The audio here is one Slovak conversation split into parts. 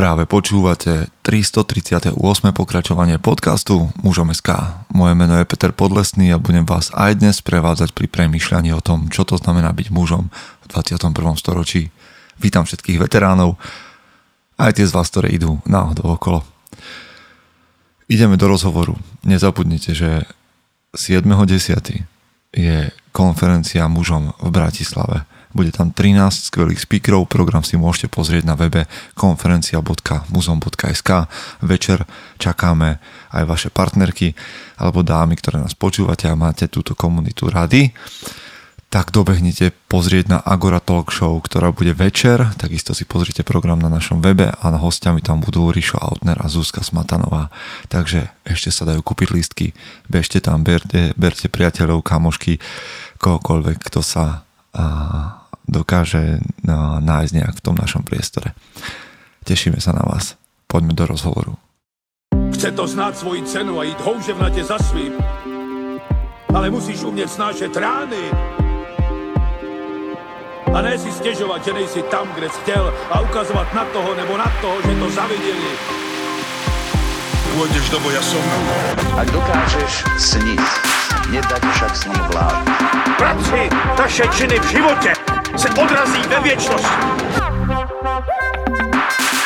Práve počúvate 338. pokračovanie podcastu Mužom SK. Moje meno je Peter Podlesný a budem vás aj dnes prevádzať pri premýšľaní o tom, čo to znamená byť mužom v 21. storočí. Vítam všetkých veteránov, aj tie z vás, ktoré idú náhodou okolo. Ideme do rozhovoru. Nezabudnite, že 7.10. je konferencia mužom v Bratislave bude tam 13 skvelých speakerov, program si môžete pozrieť na webe konferencia.muzom.sk. Večer čakáme aj vaše partnerky alebo dámy, ktoré nás počúvate a máte túto komunitu rady tak dobehnite pozrieť na Agora Talk Show, ktorá bude večer. Takisto si pozrite program na našom webe a na hostiami tam budú Rišo Autner a Zuzka Smatanová. Takže ešte sa dajú kúpiť lístky. Bežte tam, berte, berte priateľov, kamošky, kohokoľvek, kto sa a, dokáže no, nájsť nejak v tom našom priestore. Tešíme sa na vás. Poďme do rozhovoru. Chce to znáť svoji cenu a ísť houževnate za svým. Ale musíš umieť snášať rány. A ne si stiežovať, že nejsi tam, kde si chcel a ukazovať na toho nebo na toho, že to zavideli. Pôjdeš do boja som. Ak dokážeš sniť, nedať však sním vlád. Práci, taše činy v živote se odrazí ve věčnosti.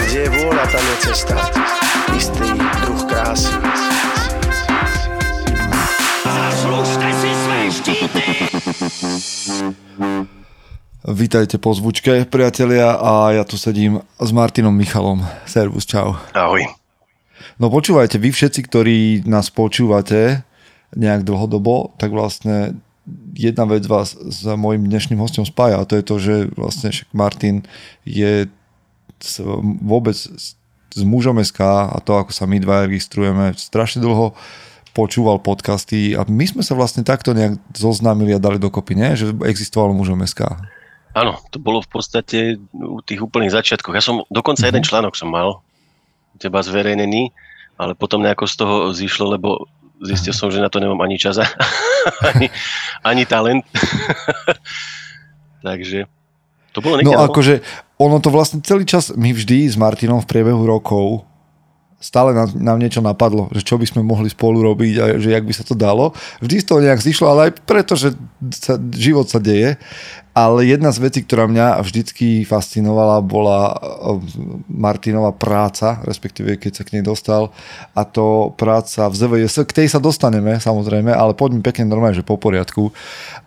Kde je vôľa, tam je cesta. Istý druh krásy. Zaslužte si své štíty! Vítajte po zvučke, priatelia, a ja tu sedím s Martinom Michalom. Servus, čau. Ahoj. No počúvajte, vy všetci, ktorí nás počúvate nejak dlhodobo, tak vlastne jedna vec vás s mojim dnešným hostom spája a to je to, že vlastne Martin je vôbec s mužom SK a to, ako sa my dva registrujeme, strašne dlho počúval podcasty a my sme sa vlastne takto nejak zoznámili a dali dokopy, nie? že existovalo mužom SK. Áno, to bolo v podstate u tých úplných začiatkoch. Ja som dokonca mm-hmm. jeden článok som mal teba zverejnený, ale potom nejako z toho zišlo, lebo zistil som, že na to nemám ani čas, ani, ani talent. Takže to bolo niekde... No akože ono to vlastne celý čas, my vždy s Martinom v priebehu rokov stále nám, nám niečo napadlo, že čo by sme mohli spolu robiť a že jak by sa to dalo. Vždy z toho nejak zišlo, ale aj preto, že sa, život sa deje. Ale jedna z vecí, ktorá mňa vždycky fascinovala, bola eh, Martinová práca, respektíve keď sa k nej dostal, a to práca v ZVS, k tej sa dostaneme samozrejme, ale poďme pekne normálne, že po poriadku.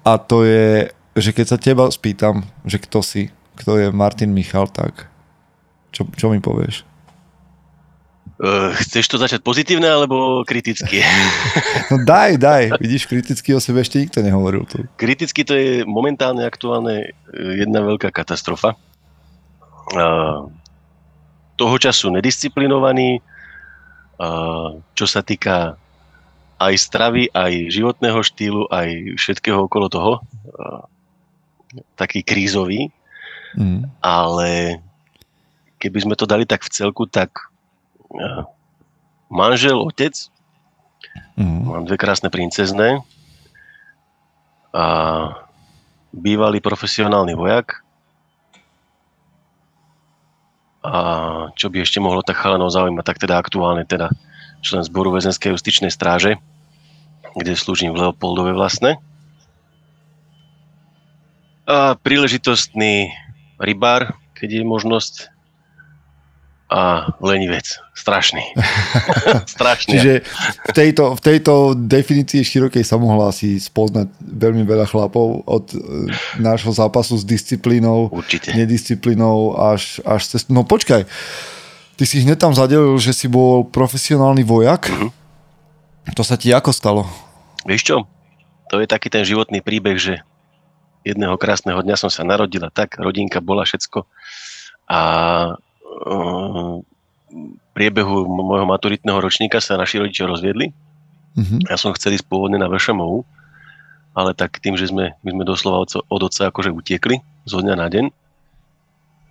A to je, že keď sa teba spýtam, že kto si, kto je Martin Michal, tak čo, čo mi povieš? Uh, chceš to začať pozitívne alebo kriticky? No daj, daj. Vidíš, kriticky o sebe ešte nikto nehovoril tu. Kriticky to je momentálne aktuálne e, jedna veľká katastrofa. Uh, toho času nedisciplinovaný, uh, čo sa týka aj stravy, aj životného štýlu, aj všetkého okolo toho. Uh, taký krízový. Mm. Ale keby sme to dali tak v celku, tak manžel, otec, mm. mám dve krásne princezné a bývalý profesionálny vojak a čo by ešte mohlo tak chalanov zaujímať, tak teda aktuálne teda člen zboru väzenskej justičnej stráže, kde slúžim v Leopoldove vlastne. A príležitostný rybár, keď je možnosť a lenivec. Strašný. Strašný. Čiže v tejto, v tejto definícii širokej sa mohla asi spoznať veľmi veľa chlapov od e, nášho zápasu s disciplínou, Určite. nedisciplínou až, až cez... No počkaj, ty si hneď tam zadelil, že si bol profesionálny vojak. Uh-huh. To sa ti ako stalo? Vieš čo? To je taký ten životný príbeh, že jedného krásneho dňa som sa narodila tak, rodinka bola všetko a priebehu môjho maturitného ročníka sa naši rodičia rozviedli. Mm-hmm. Ja som chcel ísť pôvodne na VŠMU, ale tak tým, že sme, my sme doslova od, od otca akože utiekli zo dňa na deň.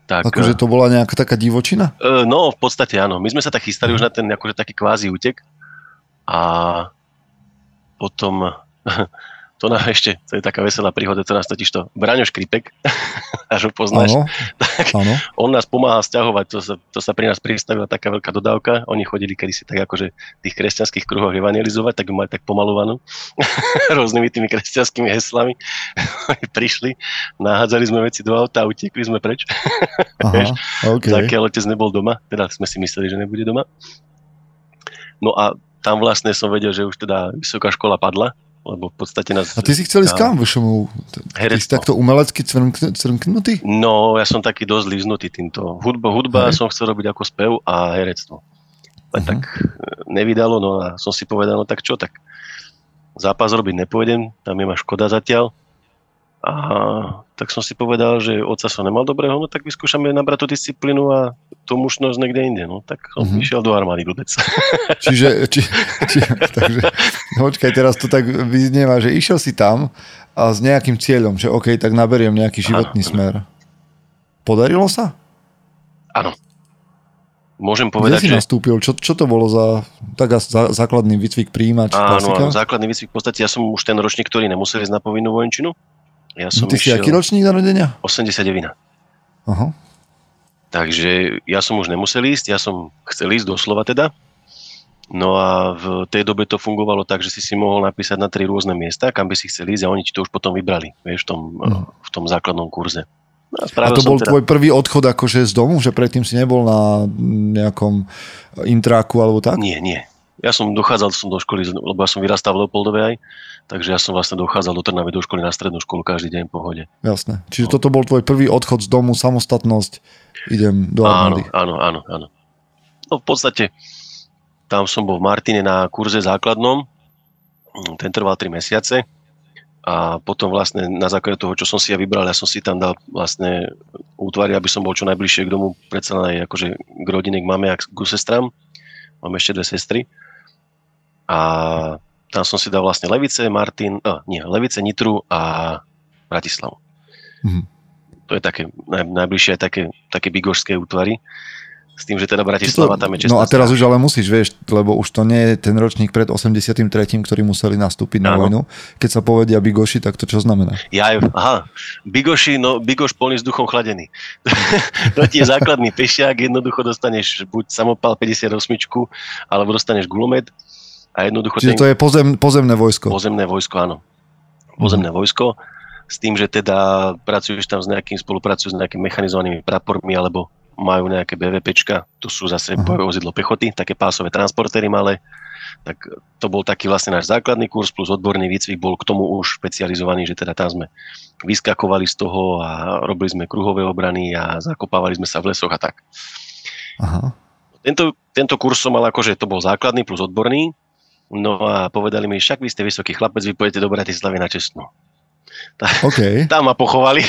Tak, akože to bola nejaká taká divočina? E, no, v podstate áno. My sme sa tak chystali mm-hmm. už na ten akože taký kvázi útek a potom to nám ešte, to je taká veselá príhoda, to nás totiž to Braňo Škripek, až ho poznáš, Áno, tak áno. on nás pomáha stiahovať, to sa, to sa pri nás pristavila taká veľká dodávka, oni chodili kedysi tak akože v tých kresťanských kruhoch evangelizovať, tak ju mali tak pomalovanú rôznymi tými kresťanskými heslami. Prišli, nahádzali sme veci do auta a utekli sme preč. Aha, OK. Zakiaľ otec nebol doma, teda sme si mysleli, že nebude doma. No a tam vlastne som vedel, že už teda vysoká škola padla, lebo v podstate nás... A ty si chcel ísť kam, VŠMU? Ty si takto umelecky cvrnknutý? No, ja som taký dosť líznutý týmto. Hudba, hudba Hej. som chcel robiť ako spev a herectvo. Ale Mhm. tak e, nevydalo, no a som si povedal, no tak čo, tak zápas robiť nepôjdem, tam je ma škoda zatiaľ. A tak som si povedal, že otca som nemal dobrého, no tak vyskúšame nabrať tú disciplínu a tú mušnosť niekde inde. No tak som Mhm. išiel do armády blbec. Čiže, či, či, takže, no počkaj, teraz to tak vyznieva, že išiel si tam a s nejakým cieľom, že OK, tak naberiem nejaký životný Áno. smer. Podarilo sa? Áno. Môžem Kde povedať, si že... nastúpil? Čo, čo to bolo za, tak za základný výcvik príjimač, Áno, áno, základný výcvik. V podstate ja som už ten ročník, ktorý nemusel ísť na povinnú vojenčinu. Ja som Ty si aký ročník narodenia? 89. Aha. Takže ja som už nemusel ísť, ja som chcel ísť doslova teda. No a v tej dobe to fungovalo tak, že si si mohol napísať na tri rôzne miesta, kam by si chcel ísť a oni ti to už potom vybrali, vieš, v tom, Mhm. v tom základnom kurze. No A spravil to bol teda, tvoj prvý odchod akože z domu, že predtým si nebol na nejakom intráku alebo tak? Nie, nie. Ja som dochádzal som do školy, lebo ja som vyrastal v Leopoldove aj, takže ja som vlastne dochádzal do Trnavy do školy na strednú školu každý deň v pohode. Jasné. Čiže toto bol tvoj prvý odchod z domu, samostatnosť, idem do Áno, armády. áno, áno, áno. No v podstate tam som bol v Martine na kurze základnom, ten trval 3 mesiace a potom vlastne na základe toho, čo som si ja vybral, ja som si tam dal vlastne útvary, aby som bol čo najbližšie k domu, predsa len aj akože k rodine, k mame a k sestram. Mám ešte dve sestry. A tam som si dal vlastne Levice, Martin, a, nie, Levice, Nitru a Bratislavu. Mhm. To je také naj, najbližšie aj také, také bigošské útvary. S tým, že teda Bratislava tam je no a teraz už ale musíš, vieš, lebo už to nie je ten ročník pred 83., ktorí museli nastúpiť na Áno. vojnu. Keď sa povedia Bigoši, tak to čo znamená? Ja, aha, Bigoši, no Bigoš plný s duchom chladený. to ti je základný pešiak, jednoducho dostaneš buď samopal 58, alebo dostaneš gulomet a jednoducho Čiže to je pozem, pozemné vojsko. pozemné vojsko, áno. Pozemné vojsko, s tým, že teda pracuješ tam s nejakým, spolupracujú s nejakými mechanizovanými prapormi, alebo majú nejaké BVPčka, to sú zase bojové vozidlo pechoty, také pásové transportéry malé, tak to bol taký vlastne náš základný kurz plus odborný výcvik bol k tomu už špecializovaný, že teda tam sme vyskakovali z toho a robili sme kruhové obrany a zakopávali sme sa v lesoch a tak. Aha. Tento, tento kurz som mal akože to bol základný plus odborný, no a povedali mi, však vy ste vysoký chlapec, vy pôjdete do Bratislavy na čestnú. OK. Tam ma pochovali.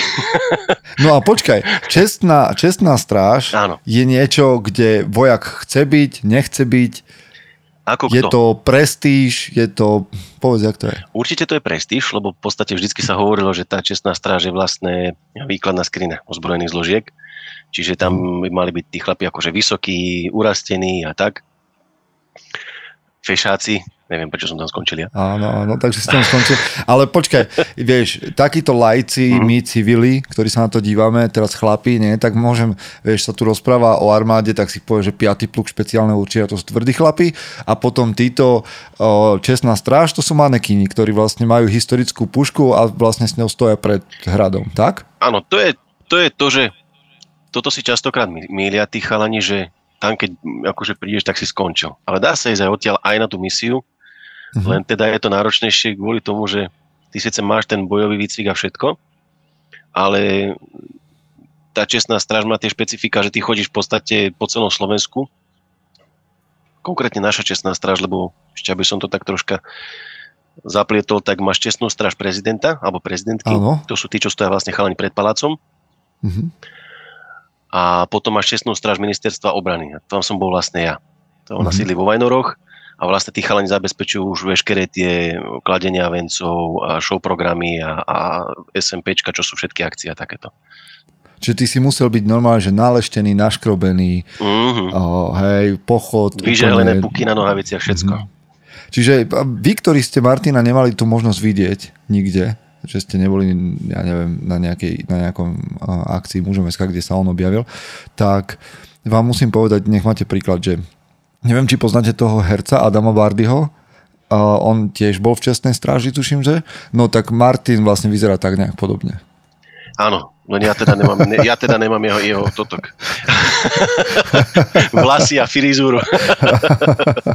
No a počkaj, čestná, čestná stráž Áno. je niečo, kde vojak chce byť, nechce byť, Ako je kto? to prestíž, je to, povedz, jak to je. Určite to je prestíž, lebo v podstate vždycky sa hovorilo, že tá čestná stráž je vlastne výkladná skrina ozbrojených zložiek. Čiže tam by mali byť tí chlapi akože vysokí, urastení a tak. Fešáci, neviem prečo som tam skončil ja. Áno, áno, takže si tam skončil. Ale počkaj, vieš, takíto lajci, Mhm. my civili, ktorí sa na to dívame, teraz chlapí, nie, tak môžem, vieš, sa tu rozpráva o armáde, tak si povie, že 5. pluk špeciálne určite, to sú tvrdí chlapi a potom títo o, čestná stráž, to sú manekíni, ktorí vlastne majú historickú pušku a vlastne s ňou stoja pred hradom, tak? Áno, to je, to je to, že toto si častokrát mýlia tí chalani, že tam keď akože prídeš, tak si skončil. Ale dá sa ísť aj odtiaľ aj na tú misiu, Mhm. len teda je to náročnejšie kvôli tomu, že ty síce máš ten bojový výcvik a všetko, ale tá čestná stráž má tie špecifika, že ty chodíš v podstate po celom Slovensku. Konkrétne naša čestná stráž, lebo ešte aby som to tak troška zaplietol, tak máš čestnú stráž prezidenta alebo prezidentky. Áno. To sú tí, čo stoja vlastne chalani pred palácom. Mhm. A potom máš čestnú stráž ministerstva obrany. A tam som bol vlastne ja. To ona Mhm. sídli vo Vajnoroch a vlastne tí chalani zabezpečujú už veškeré tie kladenia vencov, a show programy a, a SMPčka, čo sú všetky akcie a takéto. Čiže ty si musel byť normálne, že naleštený, naškrobený, Mhm. o, hej, pochod. Vyžehlené úplne- puky na nohaviciach, všetko. Mhm. Čiže vy, ktorí ste Martina nemali tú možnosť vidieť nikde, že ste neboli, ja neviem, na, nejakej, na nejakom akcii mužom SK, kde sa on objavil, tak vám musím povedať, nech máte príklad, že neviem, či poznáte toho herca Adama Bardyho, a on tiež bol v čestnej stráži, tuším, že? No tak Martin vlastne vyzerá tak nejak podobne. Áno, len ja teda nemám, ne, ja teda nemám jeho, jeho totok. Vlasy a frizúru.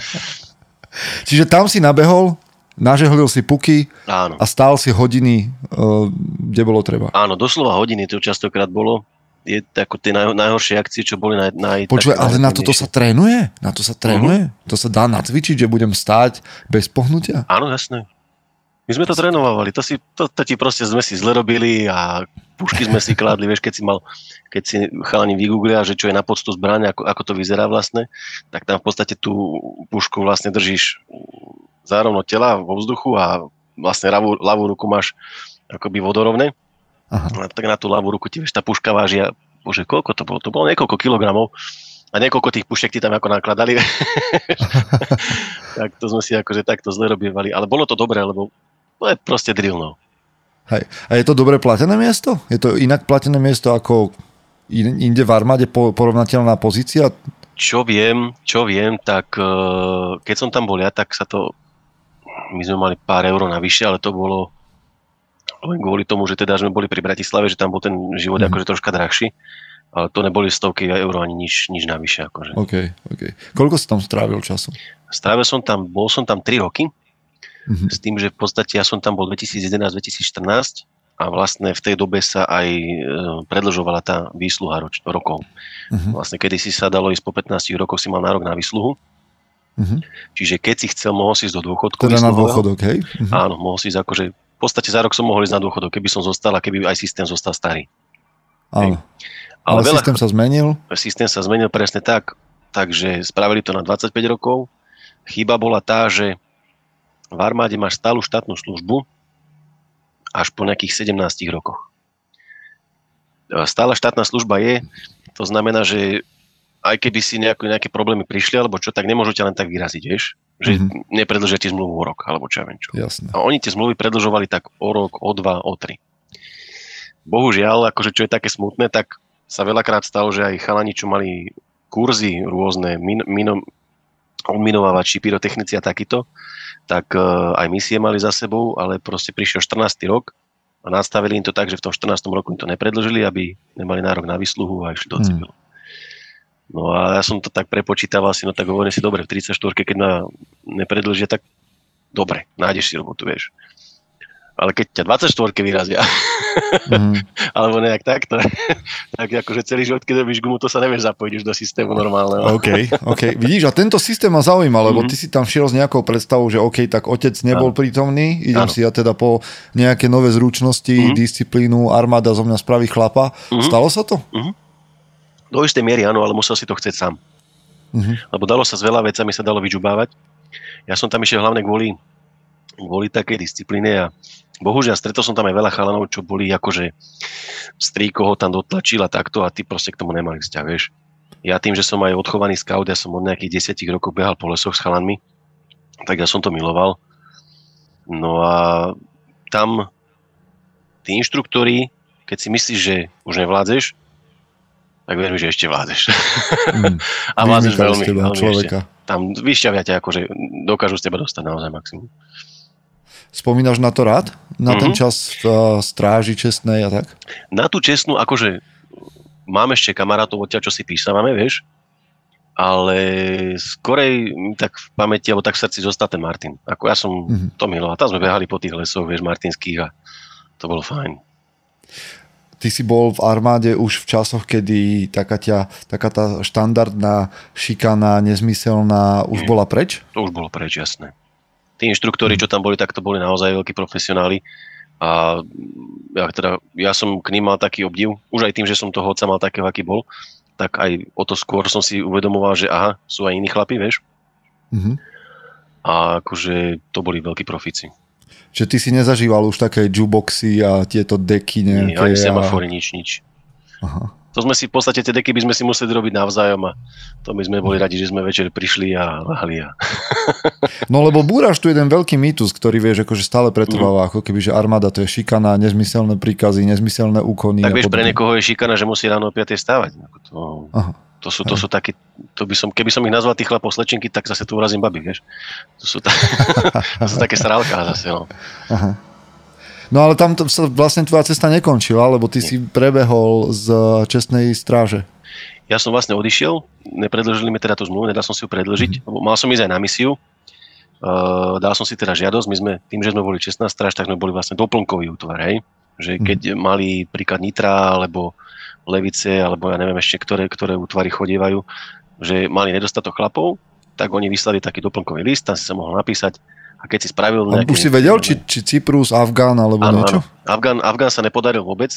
Čiže tam si nabehol, nažehlil si puky Áno. a stál si hodiny, uh, kde bolo treba. Áno, doslova hodiny to častokrát bolo. Je ako tie naj, najhoršie akcie, čo boli naj, naj Počuaj, také ale na toto sa trénuje? Na to sa trénuje? To sa dá nacvičiť, že budem stáť bez pohnutia? Áno, jasné. My sme to trénovali, to, si, to, to ti proste sme si zle robili a pušky sme si kladli, vieš, keď si mal, keď si chalani vygooglia, že čo je na poctu zbraň, ako, ako to vyzerá vlastne, tak tam v podstate tú pušku vlastne držíš zárovno tela vo vzduchu a vlastne ľavú, ľavú ruku máš akoby vodorovne. Aha. Tak na tú ľavú ruku ti vieš, tá puška váži a bože, koľko to bolo? To bolo niekoľko kilogramov a niekoľko tých pušek ti tam ako nakladali. tak to sme si akože takto zle robievali, ale bolo to dobré, lebo to je proste drill, no. Hej. A je to dobre platené miesto? Je to inak platené miesto ako in- inde v armáde po- porovnateľná pozícia? Čo viem, čo viem, tak eh, keď som tam bol ja, tak sa to, my sme mali pár eur navyše, ale to bolo len kvôli tomu, že teda sme boli pri Bratislave, že tam bol ten život Mhm. akože troška drahší, ale to neboli stovky eur ani nič, nič navyše. Akože. OK, OK. Koľko si tam strávil času? Strávil som tam, bol som tam 3 roky, Mhm. s tým, že v podstate ja som tam bol 2011-2014 a vlastne v tej dobe sa aj e, predlžovala tá výsluha roč, rokov. Mhm. Vlastne kedysi sa dalo ísť po 15 rokoch si mal nárok na výsluhu, Mhm. čiže keď si chcel, mohol si ísť do dôchodku. Teda na dôchodok, hej? Mhm. Áno, mohol si ísť akože, podstate za rok som mohol ísť na dôchodok, keby som zostal a keby aj systém zostal starý. Áno. Ale, Ale veľa, systém sa zmenil? systém sa zmenil presne tak, takže spravili to na 25 rokov. Chyba bola tá, že v armáde máš stálu štátnu službu až po nejakých 17 rokoch. Stála štátna služba je, to znamená, že aj keby si nejaké, nejaké problémy prišli, alebo čo, tak nemôžu ťa len tak vyraziť, vieš? Že Mhm. mm-hmm. nepredlžia ti zmluvu o rok, alebo čo ja viem čo. Jasné. A oni tie zmluvy predlžovali tak o rok, o dva, o tri. Bohužiaľ, akože čo je také smutné, tak sa veľakrát stalo, že aj chalani, čo mali kurzy rôzne, min, mino, odminovávači, pyrotechnici a takýto, tak uh, aj misie mali za sebou, ale proste prišiel 14. rok a nastavili im to tak, že v tom 14. roku im to nepredlžili, aby nemali nárok na výsluhu a išli do Hmm. No a ja som to tak prepočítaval si, no tak hovorím si, dobre, v 34 keď ma nepredlžia, tak dobre, nájdeš si robotu, vieš. Ale keď ťa 24 vyrazia, Mhm. alebo nejak takto, tak akože celý život, keď robíš gumu, to sa nevieš zapojiť už do systému normálneho. OK, OK. Vidíš, a tento systém ma zaujíma, lebo Mhm. ty si tam šiel s nejakou predstavou, že OK, tak otec nebol Áno. prítomný, idem Áno. si ja teda po nejaké nové zručnosti, Mhm. disciplínu, armáda zo mňa spraví chlapa. Mhm. Stalo sa to? Do istej miery áno, ale musel si to chcieť sám. Mhm. Lebo dalo sa s veľa vecami, sa dalo vyžubávať. Ja som tam išiel hlavne kvôli, kvôli takej disciplíne a bohužiaľ stretol som tam aj veľa chalanov, čo boli akože strýko ho tam dotlačil a takto a ty proste k tomu nemali vzťah, vieš. Ja tým, že som aj odchovaný scout, ja som od nejakých desiatich rokov behal po lesoch s chalanmi, tak ja som to miloval. No a tam tí inštruktori, keď si myslíš, že už nevládzeš, tak verím, že ešte vládzeš. Mhm. A vládzeš veľmi, veľmi ešte. človeka. Tam vyšťavia ťa, akože dokážu z teba dostať naozaj maximum. Spomínaš na to rád? Na ten Mhm. čas v uh, stráži čestnej a tak? Na tú čestnú, akože mám ešte kamarátov odtiaľ, čo si písavame, vieš, ale skorej mi tak v pamäti, alebo tak v srdci zostal ten Martin. Ako ja som Mhm. to miloval. Tam sme behali po tých lesoch, vieš, martinských a to bolo fajn. Ty si bol v armáde už v časoch, kedy taká, ťa, taká tá štandardná šikana, nezmyselná už Mhm. bola preč? To už bolo preč, jasné. Tí inštruktori, čo tam boli, tak to boli naozaj veľkí profesionáli. A ja, teda, ja som k ním mal taký obdiv, už aj tým, že som toho otca mal takého, aký bol, tak aj o to skôr som si uvedomoval, že aha, sú aj iní chlapi, vieš. Mhm. A akože to boli veľkí profíci. Že ty si nezažíval už také juboxy a tieto deky Nie, nejaké. ani a... semafory, nič, nič. Aha. To sme si v podstate tie deky by sme si museli robiť navzájom a to my sme boli radi, že sme večer prišli a lahli. A... No lebo búraš tu jeden veľký mýtus, ktorý vieš, akože stále pretrváva, mm. ako keby, že armáda to je šikana, nezmyselné príkazy, nezmyselné úkony. Tak a vieš, pre niekoho je šikana, že musí ráno o 5 stávať. To, Aha. To sú, to sú také, to by som, keby som ich nazval tých chlapov slečinky, tak zase tu urazím babi, vieš. To sú, ta, to sú také sralká zase, no. Aha. No ale tam to, sa vlastne tvoja cesta nekončila, lebo ty si prebehol z čestnej stráže. Ja som vlastne odišiel, nepredlžili mi teda tú zmluvu, nedal som si ju predlžiť, mm-hmm. mal som ísť aj na misiu, uh, dal som si teda žiadosť, my sme, tým, že sme boli čestná stráž, tak sme boli vlastne doplnkový útvar, hej? že keď mm-hmm. mali príklad Nitra, alebo Levice, alebo ja neviem ešte, ktoré, ktoré útvary chodievajú, že mali nedostatok chlapov, tak oni vyslali taký doplnkový list, tam si sa mohol napísať a keď si spravil... A už si vedel, či, či Cyprus, Afgán alebo áno, niečo? Áno. Afgán, Afgán sa nepodaril vôbec.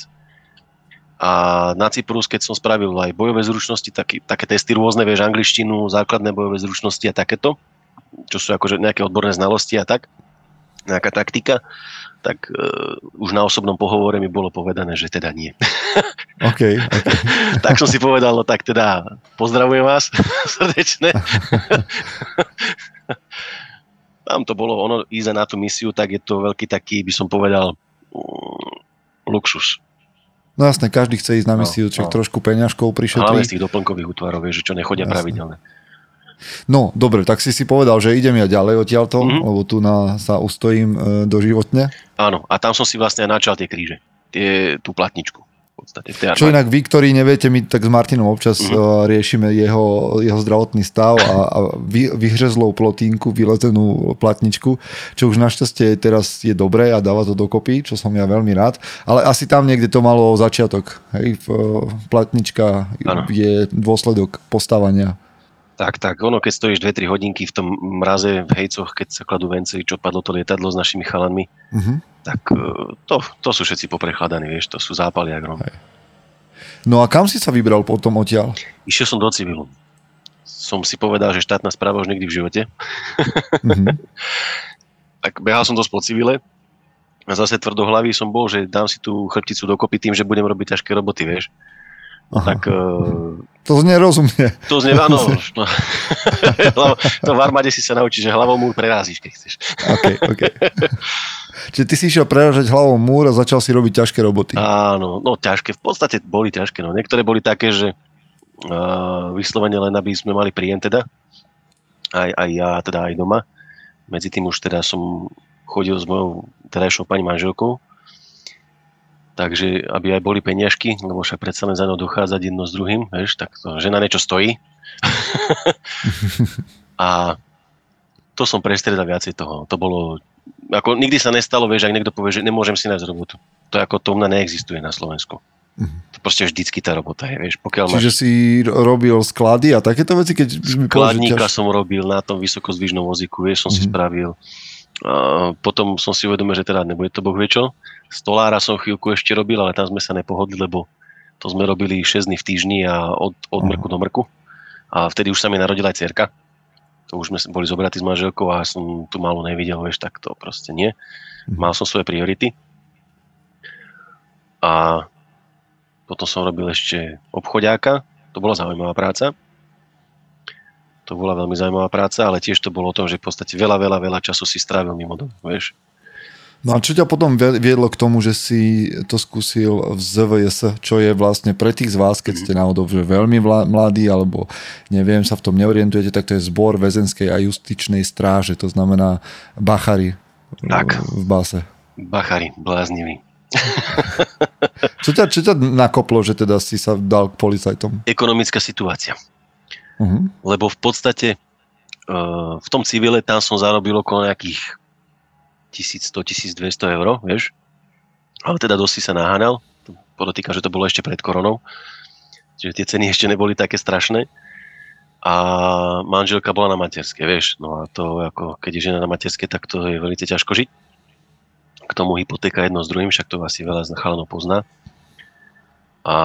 A na Cyprus, keď som spravil aj bojové zručnosti, taký, také testy rôzne, vieš, angličtinu, základné bojové zručnosti a takéto, čo sú akože nejaké odborné znalosti a tak, nejaká taktika, tak uh, už na osobnom pohovore mi bolo povedané, že teda nie. OK, OK. tak som si povedal, no tak teda pozdravujem vás srdečne. Tam to bolo, ono ísť na tú misiu, tak je to veľký taký, by som povedal, mm, luxus. No jasné, každý chce ísť na misiu, čiže no. trošku peňažkov Hlavne prišetrí. z tých doplnkových útvarov, vieš, že čo nechodia Jasné. pravidelne. No, dobre, tak si si povedal, že idem ja ďalej odtiaľto, Mhm. lebo tu na, sa ustojím e, doživotne. Áno, a tam som si vlastne načal tie kríže. Tie, tú platničku. V podstate, Čo inak vy, ktorí neviete, my tak s Martinom občas Mhm. uh, riešime jeho, jeho zdravotný stav a, a vy, vyhřezlou plotínku, vyletenú platničku, čo už našťastie teraz je dobré a dáva to dokopy, čo som ja veľmi rád. Ale asi tam niekde to malo začiatok. Hej, platnička Áno. je dôsledok postávania. Tak, tak, ono, keď stojíš 2-3 hodinky v tom mraze v hejcoch, keď sa kladú vence, čo padlo to lietadlo s našimi chalanmi, Uh-huh. tak e, to, to sú všetci poprechladaní, vieš, to sú zápaly jak grom. No a kam si sa vybral potom odtiaľ? Išiel som do civilu. Som si povedal, že štátna správa už nikdy v živote. Uh-huh. Tak behal som dosť po civile. A zase tvrdohlavý som bol, že dám si tú chrbticu dokopy tým, že budem robiť ťažké roboty, vieš. Aha. tak e, To znie rozumne. to znie, áno, no, to v armáde si sa naučí, že hlavou múr prerázíš, keď chceš. OK, OK. Čiže ty si išiel preražať hlavou múr a začal si robiť ťažké roboty. Áno, no ťažké, v podstate boli ťažké, no niektoré boli také, že uh, vyslovene len aby sme mali príjem teda, aj, aj ja teda aj doma. Medzi tým už teda som chodil s mojou terajšou pani manželkou, takže aby aj boli peniažky, lebo však predsa len za ňou dochádzať jedno s druhým, vieš, tak to, žena niečo stojí. a to som prestriedal viacej toho. To bolo, ako nikdy sa nestalo, vieš, ak niekto povie, že nemôžem si nájsť robotu. To ako to u mňa neexistuje na Slovensku. To proste vždycky tá robota je, vieš, pokiaľ Čiže máš si ro- robil sklady a takéto veci, keď skladníka ťaž... som robil na tom vysokozdvižnom vozíku, vieš, som si Mhm. spravil. A potom som si uvedomil, že teda nebude to boh vie čo. Stolára som chvíľku ešte robil, ale tam sme sa nepohodli, lebo to sme robili 6 dní v týždni a od, od Aha. mrku do mrku. A vtedy už sa mi narodila aj cerka. To už sme boli zobratí s manželkou a som tu málo nevidel, vieš, tak to proste nie. Mhm. Mal som svoje priority. A potom som robil ešte obchodiáka. To bola zaujímavá práca. To bola veľmi zaujímavá práca, ale tiež to bolo o tom, že v podstate veľa, veľa, veľa času si strávil mimo dom, vieš. No a čo ťa potom viedlo k tomu, že si to skúsil v ZVS, čo je vlastne pre tých z vás, keď ste náhodou že veľmi vla- mladí, alebo neviem, sa v tom neorientujete, tak to je zbor väzenskej a justičnej stráže, to znamená bachary Tak. v base. Bachari, bláznivý. Čo ťa, čo ťa nakoplo, že teda si sa dal k policajtom? Ekonomická situácia. Uh-huh. Lebo v podstate uh, v tom civile tam som zarobil okolo nejakých 1100-1200 eur, vieš. Ale teda dosť si sa naháňal. Podotýkam, že to bolo ešte pred koronou. Čiže tie ceny ešte neboli také strašné. A manželka bola na materskej, vieš. No a to ako, keď je žena na materskej, tak to je veľmi ťažko žiť. K tomu hypotéka jedno s druhým, však to asi veľa z chalanov pozná. A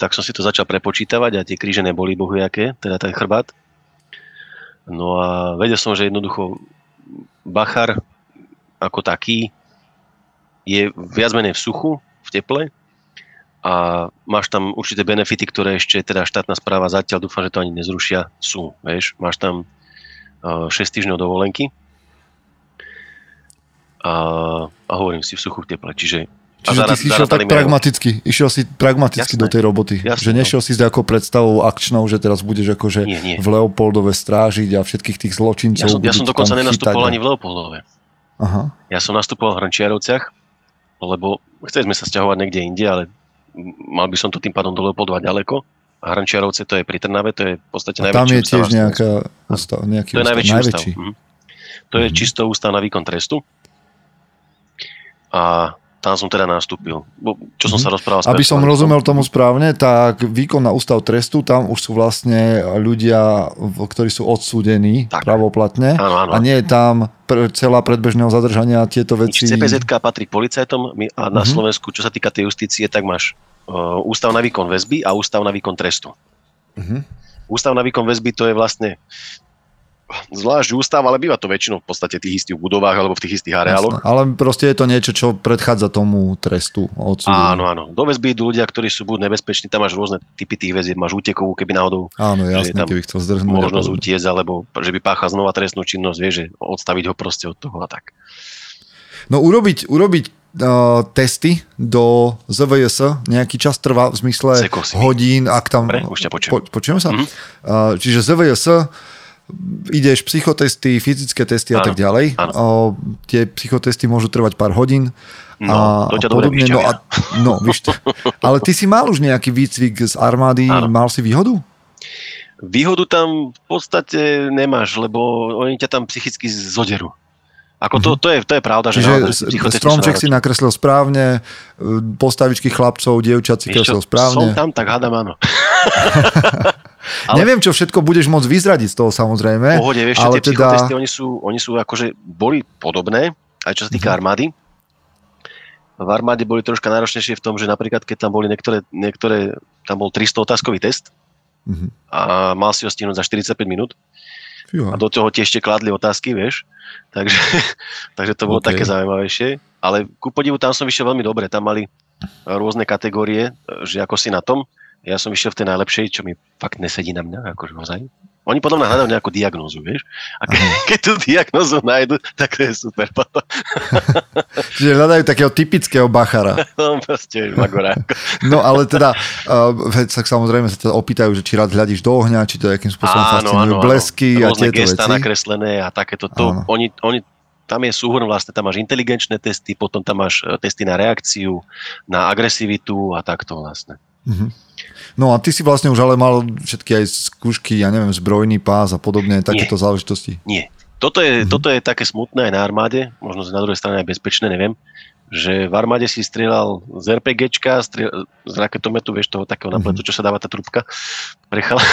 tak som si to začal prepočítavať a tie kríže neboli bohujaké, teda ten chrbát. No a vedel som, že jednoducho Bachar ako taký je viac menej v suchu, v teple a máš tam určité benefity, ktoré ešte teda štátna správa zatiaľ dúfam, že to ani nezrušia, sú, vieš, máš tam uh, 6 týždňov dovolenky a, a hovorím si v suchu v teple, čiže Čiže ty zarad- si išiel tak pragmaticky. Išiel si pragmaticky Jasné. do tej roboty. Jasné, že no. nešiel si s nejakou predstavou akčnou, že teraz budeš akože Nie, nie. v Leopoldove strážiť a všetkých tých zločincov. Ja som, ja som dokonca nenastupoval ani v Leopoldove. Aha. Ja som nastupoval v Hrnčiarovciach, lebo chceli sme sa sťahovať niekde inde, ale mal by som to tým pádom do Leopoldova ďaleko. A Hrnčiarovce to je pri Trnave, to je v podstate najväčší tam je tiež nejaká ústav, nejaký To je ústav, najväčší, najväčší. ústav. Mhm. To je čisto ústav na výkon trestu. A tam som teda nastúpil. Bo, čo som sa rozprával Mhm. Aby som rozumel tomu správne, tak výkon na ústav trestu, tam už sú vlastne ľudia, ktorí sú odsúdení Tak. pravoplatne Áno, áno. a nie je tam celá predbežného zadržania tieto veci. CPZ patrí policajtom my- a na Mhm. Slovensku, čo sa týka tej justície, tak máš uh, ústav na výkon väzby a ústav na výkon trestu. Mhm. Ústav na výkon väzby to je vlastne zvlášť ústav, ale býva to väčšinou v podstate v tých istých budovách alebo v tých istých areáloch. Jasné. Ale proste je to niečo, čo predchádza tomu trestu odsúdenia. Áno, áno. Do väzby idú ľudia, ktorí sú buď nebezpeční, tam máš rôzne typy tých väzieb, máš útekovú, keby náhodou Áno, jasne, tam keby chcel zdrhnúť. možnosť utiecť, alebo že by páchal znova trestnú činnosť, vieš, že odstaviť ho proste od toho a tak. No urobiť, urobiť uh, testy do ZVS nejaký čas trvá v zmysle hodín, ak tam... Dobre, už ťa počujem. Po, počujeme sa? Mhm. Uh, čiže ZVS ideš psychotesty, fyzické testy a Áno, tak ďalej. áno. Uh, tie psychotesty môžu trvať pár hodín. No, to ťa dobre No, a, no, víš. Ale ty si mal už nejaký výcvik z armády, Áno. mal si výhodu? Výhodu tam v podstate nemáš, lebo oni ťa tam psychicky zoderú. Ako to, to, je, to je pravda, že Mhm. Čiže stromček si nakreslil správne, uh, postavičky chlapcov, dievčat si kreslil správne. Som tam, tak hádam áno. Ale- Neviem, čo všetko budeš môcť vyzradiť z toho samozrejme. Pohode, vieš, ale tie teda- psychotesty, oni sú, oni sú akože, boli podobné, aj čo sa Mhm. týka armády. V armáde boli troška náročnejšie v tom, že napríklad, keď tam boli niektoré, niektoré tam bol 300 otázkový test Mhm. a mal si ho stihnúť za 45 minút Fíha. a do toho ti ešte kladli otázky, vieš. Takže, takže to bolo OK. také zaujímavejšie. Ale ku podivu tam som vyšiel veľmi dobre. Tam mali rôzne kategórie, že ako si na tom. Ja som vyšiel v tej najlepšej, čo mi fakt nesedí na mňa, akože ozaj. Oni podľa mňa hľadajú nejakú diagnózu, vieš. A ke, keď tú diagnózu nájdu, tak to je super. Potom Čiže hľadajú takého typického bachara. no, proste magora. No ale teda, uh, tak samozrejme sa ťa opýtajú, že či rád hľadíš do ohňa, či to nejakým spôsobom fascinujú blesky a Rôzne tieto gestá veci. nakreslené a takéto. To, Áno. oni, oni, tam je súhrn vlastne, tam máš inteligenčné testy, potom tam máš e, testy na reakciu, na agresivitu a takto vlastne. Mhm. No a ty si vlastne už ale mal všetky aj skúšky, ja neviem, zbrojný pás a podobne, takéto záležitosti. Nie. Toto je, mm-hmm. toto je také smutné aj na armáde, možno na druhej strane aj bezpečné, neviem, že v armáde si strieľal z RPGčka, strieľal, z raketometu, vieš, toho takého na pletu, čo sa dáva tá trubka pre chala.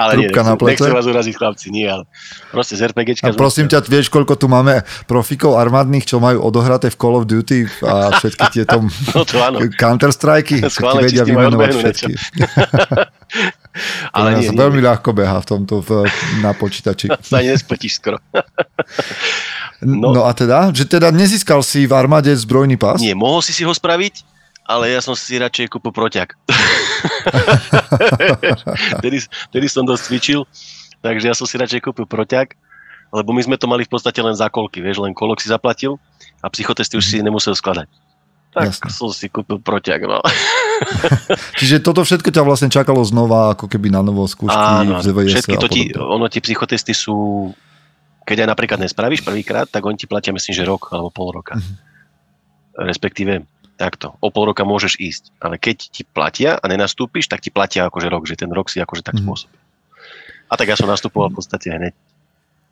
ale nie, Trúbka na plete? nechcem vás uraziť chlapci, nie, ale proste z RPGčka. A prosím ťa, vieš, koľko tu máme profikov armádnych, čo majú odohraté v Call of Duty a všetky tieto No to áno. Counter-Strike, Schválne, vedia vymenovať všetky. Ale nie, nie, veľmi nie. ľahko beha v tomto v, na počítači. Sa ani nespetíš skoro. No. No. a teda, že teda nezískal si v armáde zbrojný pás? Nie, mohol si si ho spraviť, ale ja som si radšej kúpil proťak. tedy, tedy som dosť cvičil, takže ja som si radšej kúpil proťak, lebo my sme to mali v podstate len za kolky, vieš, len kolok si zaplatil a psychotesty už si nemusel skladať. Tak Jasne. som si kúpil proťak, no. Čiže toto všetko ťa vlastne čakalo znova, ako keby na novo skúšky Áno, v ZVS všetky to ti, ono tie psychotesty sú, keď aj napríklad nespravíš prvýkrát, tak oni ti platia myslím, že rok alebo pol roka. Mhm. Respektíve takto, o pol roka môžeš ísť, ale keď ti platia a nenastúpiš, tak ti platia akože rok, že ten rok si akože tak Mhm. spôsobil. A tak ja som nastupoval v podstate hneď.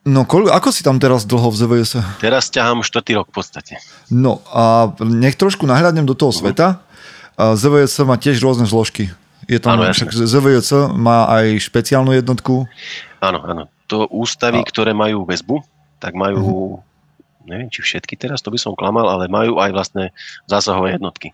No, koľ, ako si tam teraz dlho v ZVS? Teraz ťahám štvrtý rok v podstate. No a nech trošku nahľadnem do toho Mhm. sveta. ZVS má tiež rôzne zložky. Je tam, Áno, však ZVS má aj špeciálnu jednotku. Áno, áno. To ústavy, A- ktoré majú väzbu, tak majú, neviem či všetky teraz, to by som klamal, ale majú aj vlastne zásahové jednotky.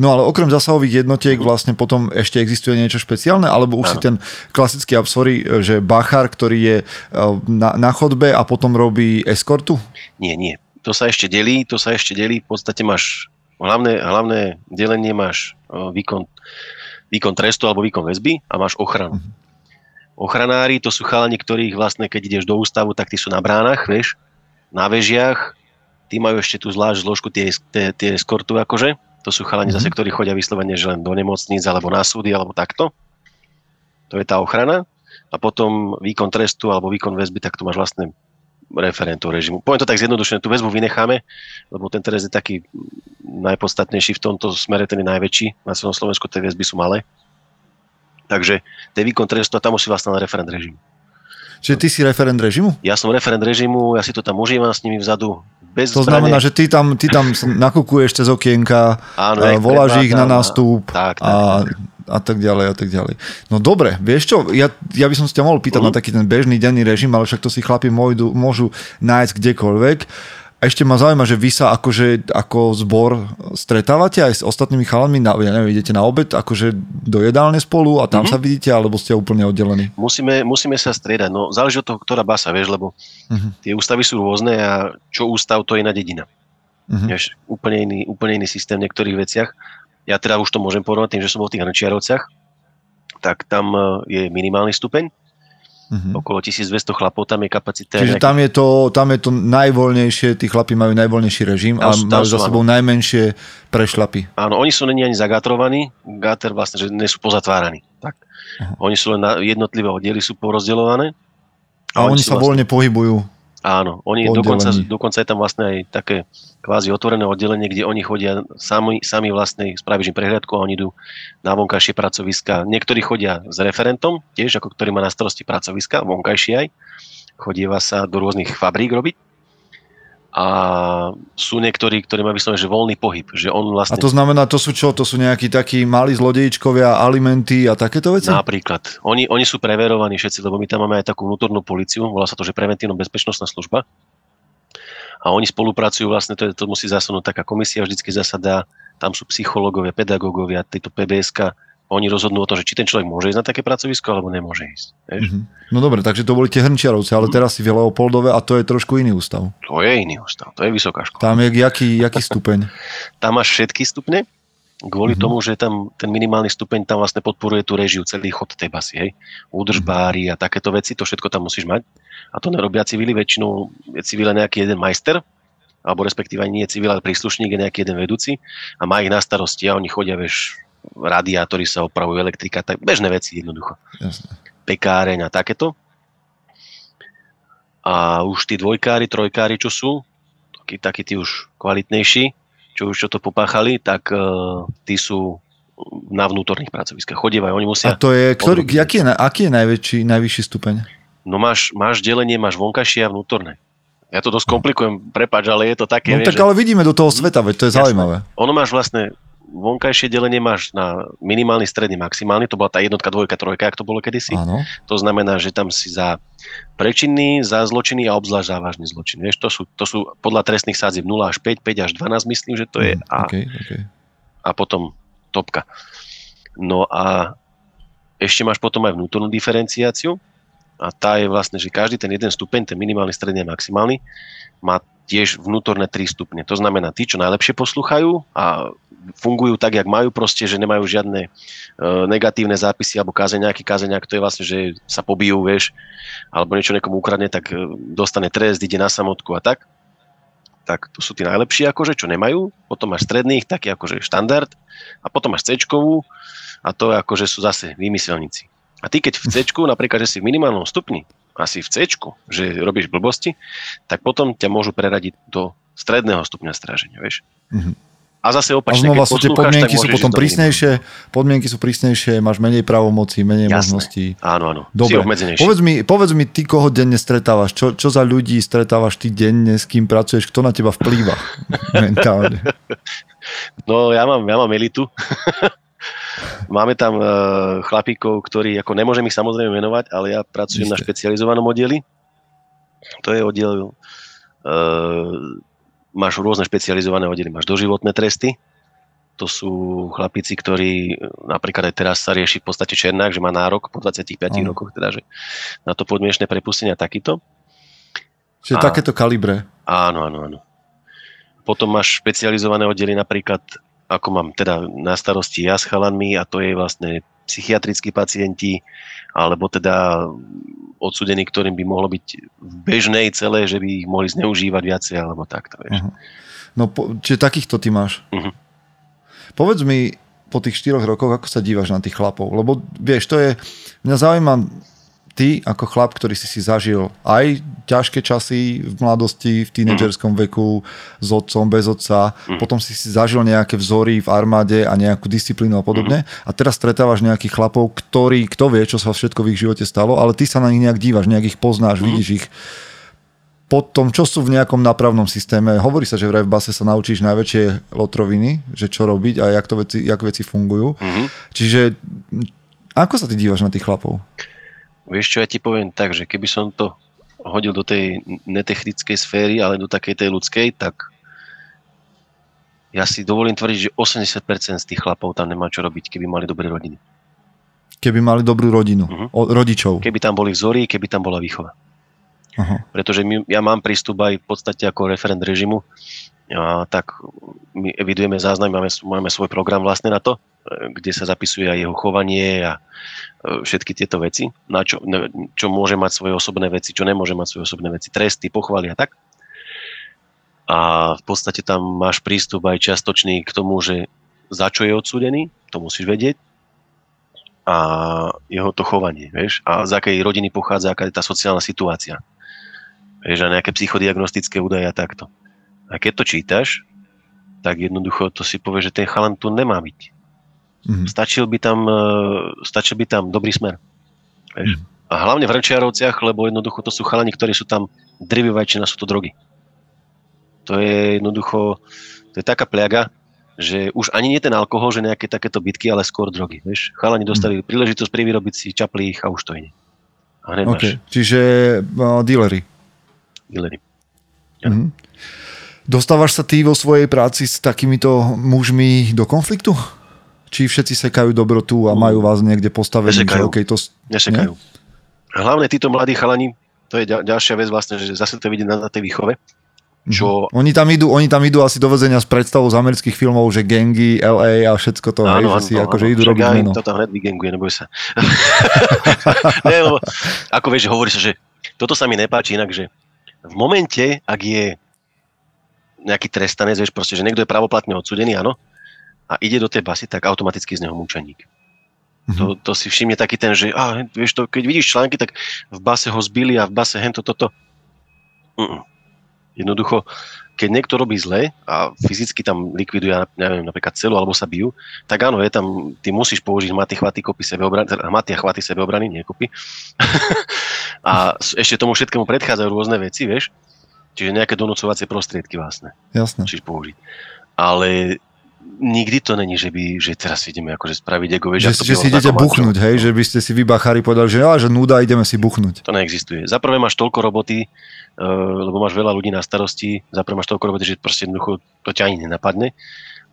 No ale okrem zásahových jednotiek vlastne potom ešte existuje niečo špeciálne, alebo už Áno. si ten klasický absory, že bachár, ktorý je eh, na, na chodbe a potom robí eskortu? Nie, nie. To sa ešte delí, to sa ešte delí. V podstate máš Hlavné, hlavné delenie máš o, výkon, výkon trestu alebo výkon väzby a máš ochranu. Mhm. Ochranári to sú chalani, ktorých vlastne, keď ideš do ústavu, tak tí sú na bránach, vieš, na vežiach, tí majú ešte tú zvlášť zložku, tie, tie, tie eskortu akože, to sú chalani Mhm. zase, ktorí chodia vyslovene, že len do nemocníc alebo na súdy alebo takto. To je tá ochrana. A potom výkon trestu alebo výkon väzby, tak tu máš vlastne referentov režimu. Poviem to tak zjednodušene, tú väzbu vynecháme, lebo ten trest je taký najpodstatnejší v tomto smere, ten je najväčší. Na celom Slovensku tie väzby sú malé. Takže ten výkon trestu, tam musí vlastne na referent režimu. Čiže ty si referent režimu? Ja som referent režimu, ja si to tam užívam s nimi vzadu. Bez To zbrane. znamená, že ty tam, ty tam nakukuješ cez okienka, Áno, a jak voláš ich na nástup Tak, tak. a, a tak ďalej a tak ďalej. No dobre, vieš čo, ja, ja by som si ťa mohol pýtať Mhm. na taký ten bežný denný režim, ale však to si chlapi môjdu, môžu nájsť kdekoľvek. A ešte ma zaujíma, že vy sa akože ako zbor stretávate aj s ostatnými chalami, na, ja neviem, idete na obed akože do jedálne spolu a tam Mhm. sa vidíte, alebo ste úplne oddelení? Musíme, musíme sa striedať. No, záleží od toho, ktorá basa, vieš, lebo Mhm. tie ústavy sú rôzne a čo ústav, to je iná dedina. Mhm. Vieš, úplne iný, úplne iný systém v niektorých veciach. Ja teda už to môžem porovnať tým, že som bol v tých Hrnčiarovciach, tak tam e, je minimálny stupeň, Mhm. okolo 1200 chlapov, tam je kapacita. Čiže tam je, to, tam je to najvoľnejšie, tí chlapi majú najvoľnejší režim a Tam sú- tam majú sú, za áno. sebou najmenšie prešlapy. Áno, oni sú není ani zagatrovaní, gáter vlastne, že nie sú pozatváraní. Tak. Aha. Oni sú len na jednotlivé oddiely, sú porozdeľované. A oni sú sa voľne pohybujú. Áno, oni dokonca, dokonca je tam vlastne aj také kvázi otvorené oddelenie, kde oni chodia sami, sami vlastne, spravíš im prehliadku a oni idú na vonkajšie pracoviska. Niektorí chodia s referentom, tiež ako ktorý má na starosti pracoviska, vonkajšie aj. Chodieva sa do rôznych fabrík robiť. A sú niektorí, ktorí majú vyslovene, že voľný pohyb, že on A vlastne to znamená, to sú čo? To sú nejakí takí malí zlodejčkovia, alimenty a takéto veci? Napríklad. Oni, oni sú preverovaní všetci, lebo my tam máme aj takú vnútornú policiu, volá sa to, že preventívno-bezpečnostná služba. A oni spolupracujú, vlastne to, je, to musí zasunúť taká komisia, vždycky zasadá, tam sú psychológovia, pedagógovia, títo PBSK, oni rozhodnú o tom, že či ten človek môže ísť na také pracovisko, alebo nemôže ísť. Vieš? Mhm. No dobre, takže to boli tie Hrnčiarovce, ale teraz si v Leopoldove a to je trošku iný ústav. To je iný ústav, to je vysoká škola. Tam je jaký, jaký stupeň? Tam máš všetky stupne, kvôli Mhm. tomu, že tam ten minimálny stupeň tam vlastne podporuje tú režiu, celý chod tej basy, hej. Údržbári a takéto veci, to všetko tam musíš mať. A to nerobia civili, väčšinou je civila nejaký jeden majster, alebo respektíve nie je civil, ale príslušník je nejaký jeden vedúci a má ich na starosti a oni chodia, vieš, radiátory sa opravujú, elektrika, tak bežné veci jednoducho. Jasné. Pekáreň a takéto. A už tí dvojkári, trojkári, čo sú, takí, takí tí už kvalitnejší, čo už čo to popáchali, tak uh, tí sú na vnútorných pracoviskách. Chodievajú, oni A musia... to je, ktorý, aký je, aký je najväčší, najvyšší stupeň? No máš, máš delenie, máš vonkajšie a vnútorné. Ja to dosť komplikujem, prepač, ale je to také, No vieš, tak ale vidíme do toho sveta, veď to je Jasné. zaujímavé. ono máš vlastne vonkajšie delenie máš na minimálny, stredný, maximálny, to bola tá jednotka, dvojka, trojka, ak to bolo kedysi. Áno. To znamená, že tam si za prečinný, za zločiny a obzvlášť závažný zločin. Vieš, to sú, to sú podľa trestných sádzieb 0 až 5, 5 až 12 myslím, že to je Mm, a, okay, okay. a potom topka. No a ešte máš potom aj vnútornú diferenciáciu a tá je vlastne, že každý ten jeden stupeň, ten minimálny, stredný a maximálny, má tiež vnútorné 3 stupne. To znamená, tí, čo najlepšie posluchajú a fungujú tak, jak majú proste, že nemajú žiadne e, negatívne zápisy alebo kázeň, nejaký kázeňák, to je vlastne, že sa pobijú, vieš, alebo niečo niekomu ukradne, tak e, dostane trest, ide na samotku a tak. Tak to sú tí najlepší, akože, čo nemajú. Potom máš stredných, taký akože štandard. A potom máš c a to akože sú zase vymyselníci. A ty keď v c napríklad, že si v minimálnom stupni, asi v c že robíš blbosti, tak potom ťa môžu preradiť do stredného stupňa stráženia, vieš. Mhm. A zase A opačne, znova keď sú tie podmienky sú potom prísnejšie, podmienky sú prísnejšie, máš menej právomocí, menej Jasné. možností. Áno, áno. Dobre, povedz mi, povedz mi, ty koho denne stretávaš, čo, čo za ľudí stretávaš ty denne, s kým pracuješ, kto na teba vplýva mentálne. No ja mám, ja mám elitu. Máme tam uh, chlapíkov, ktorí, ako nemôžem ich samozrejme menovať, ale ja pracujem na Isté. špecializovanom oddeli. To je oddiel, uh, máš rôzne špecializované oddely, máš doživotné tresty, to sú chlapíci, ktorí e, napríklad aj teraz sa rieši v podstate Černák, že má nárok po 25 Áno. rokoch, teda, že na to podmienečné prepustenia takýto. Čiže A- takéto kalibre. Áno, áno, áno. potom máš špecializované oddely napríklad, ako mám teda na starosti ja s chalanmi a to je vlastne psychiatrickí pacienti, alebo teda odsudení, ktorým by mohlo byť v bežnej celé, že by ich mohli zneužívať viacej, alebo takto. Vieš. Uh-huh. No, po, čiže takýchto ty máš. Uh-huh. Povedz mi po tých 4 rokoch, ako sa dívaš na tých chlapov, lebo vieš, to je, mňa zaujíma ty ako chlap, ktorý si si zažil aj ťažké časy v mladosti, v tínedžerskom veku, s otcom, bez otca, mm. potom si si zažil nejaké vzory v armáde a nejakú disciplínu a podobne mm. a teraz stretávaš nejakých chlapov, ktorí, kto vie, čo sa všetko v ich živote stalo, ale ty sa na nich nejak dívaš, nejak ich poznáš, mm. vidíš ich po tom, čo sú v nejakom napravnom systéme. Hovorí sa, že vraj v base sa naučíš najväčšie lotroviny, že čo robiť a jak, to veci, jak veci fungujú. Mm-hmm. Čiže ako sa ty dívaš na tých chlapov? Vieš čo, ja ti poviem tak, že keby som to hodil do tej netechnickej sféry, ale do takej tej ľudskej, tak ja si dovolím tvrdiť, že 80% z tých chlapov tam nemá čo robiť, keby mali dobré rodiny. Keby mali dobrú rodinu, uh-huh. o, rodičov. Keby tam boli vzory, keby tam bola výchova. Uh-huh. Pretože my, ja mám prístup aj v podstate ako referent režimu, a tak my evidujeme záznam, máme, máme svoj program vlastne na to, kde sa zapisuje aj jeho chovanie a e, všetky tieto veci, na čo, čo môže mať svoje osobné veci, čo nemôže mať svoje osobné veci, tresty, pochvaly a tak. A v podstate tam máš prístup aj čiastočný k tomu, že za čo je odsúdený, to musíš vedieť, a jeho to chovanie, vieš, a z akej rodiny pochádza, aká je tá sociálna situácia. Vieš, a nejaké psychodiagnostické údaje a takto. A keď to čítaš, tak jednoducho to si povie, že ten chalan tu nemá byť. Mm-hmm. Stačil, by tam, e, stačil by tam dobrý smer. Vieš? Mm-hmm. A hlavne v Renčiarovciach, lebo jednoducho to sú chalani, ktorí sú tam drivivajčina, sú to drogy. To je jednoducho, to je taká pliaga, že už ani nie ten alkohol, že nejaké takéto bitky, ale skôr drogy. Vieš? Chalani dostali mm. príležitosť privyrobiť si čaplých a už to ide. A hneď okay. máš. Čiže uh, dealery. Dealery. Ja. Mm. Dostávaš sa ty vo svojej práci s takýmito mužmi do konfliktu? Či všetci sekajú dobrotu a majú vás niekde postavené? Nesekajú. Že, okay, to... Nesekajú. Nie? Hlavne títo mladí chalani, to je ďalšia vec vlastne, že zase to vidieť na, tej výchove, čo... Mhm. Oni tam, idú, oni tam idú asi do vezenia s predstavou z amerických filmov, že gangy, LA a všetko to, áno, hej, že si áno, akože idú robiť meno. to tam hneď vyganguje, neboj sa. ne, lebo, ako vieš, hovorí sa, že toto sa mi nepáči inak, že v momente, ak je nejaký trestanec, vieš, proste, že niekto je pravoplatne odsudený, áno, a ide do tej basy, tak automaticky z neho mučeník. Mm-hmm. To, to si všimne taký ten, že á, vieš to, keď vidíš články, tak v base ho zbili a v base hento toto. Mm-mm. Jednoducho, keď niekto robí zle a fyzicky tam likviduje, neviem, napríklad celu alebo sa bijú, tak áno, je tam, ty musíš použiť maty, chvaty, kopy, sebeobrany, teda maty a chvaty sebeobrany, nie kopy. a ešte tomu všetkému predchádzajú rôzne veci, vieš. Čiže nejaké donúcovacie prostriedky vlastne. Jasné. Musíš použiť. Ale nikdy to není, že by, že teraz ideme akože spraviť ego, vieš, že, že si idete buchnúť, hej, že by ste si vybachári povedali, že, že nuda, ideme si buchnúť. To neexistuje. Za prvé máš toľko roboty, uh, lebo máš veľa ľudí na starosti, za prvé máš toľko roboty, že proste jednoducho to ťa ani nenapadne.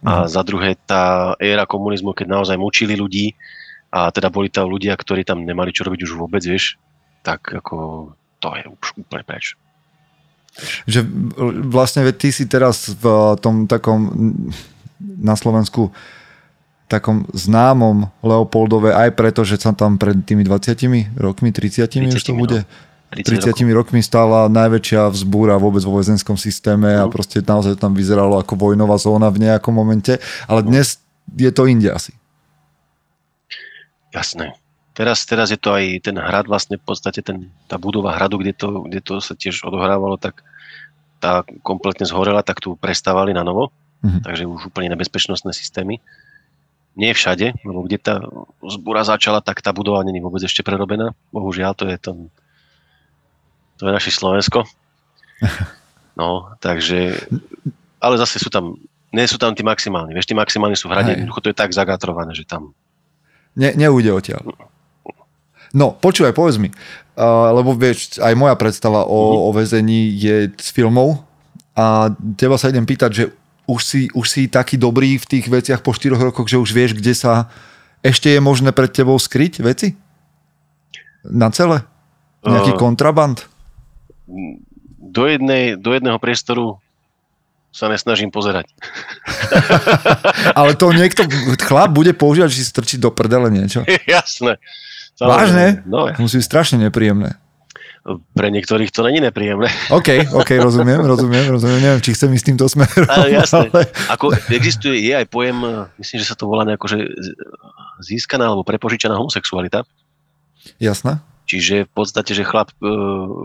A mhm. za druhé tá éra komunizmu, keď naozaj mučili ľudí a teda boli tam ľudia, ktorí tam nemali čo robiť už vôbec, vieš, tak ako to je už úplne preč. Že vlastne ty si teraz v tom takom na Slovensku takom známom Leopoldove aj preto, že sa tam pred tými 20 rokmi, 30, 30 už to bude, no. 30, 30 rokmi stála najväčšia vzbúra vôbec vo vojenskom systéme a mhm. proste naozaj tam vyzeralo ako vojnová zóna v nejakom momente, ale mhm. dnes je to inde asi. Jasné. Teraz, teraz je to aj ten hrad, vlastne v podstate ten, tá budova hradu, kde to, kde to sa tiež odohrávalo, tak tá kompletne zhorela, tak tu prestávali na novo mm-hmm. takže už úplne nebezpečnostné systémy. Nie všade, lebo kde tá zbúra začala, tak tá budova není vôbec ešte prerobená. Bohužiaľ, to je to, to je naše Slovensko. No, takže, ale zase sú tam, nie sú tam tí maximálni. Vieš, tí maximálni sú v hrade, jednoducho to je tak zagatrované, že tam... Ne, neújde odtiaľ. No, počúvaj, povedz mi, uh, lebo vieš, aj moja predstava o, uh-huh. o väzení je z filmov a teba sa idem pýtať, že už si, už si taký dobrý v tých veciach po 4 rokoch, že už vieš, kde sa ešte je možné pred tebou skryť veci? Na celé? Nejaký uh, kontraband? Do, jednej, do jedného priestoru sa nesnažím pozerať. Ale to niekto, chlap bude používať, že si strčiť do prdele niečo. Jasné. Vážne? No, Musí strašne nepríjemné. Pre niektorých to není nepríjemné. OK, OK, rozumiem, rozumiem, rozumiem. Neviem, či chcem ísť týmto smerom. Ale jasné. Ale... Ako existuje, je aj pojem, eh, myslím, že sa to volá nejako, že získaná alebo prepožičaná homosexualita. Jasné. Čiže v podstate, že chlap uh,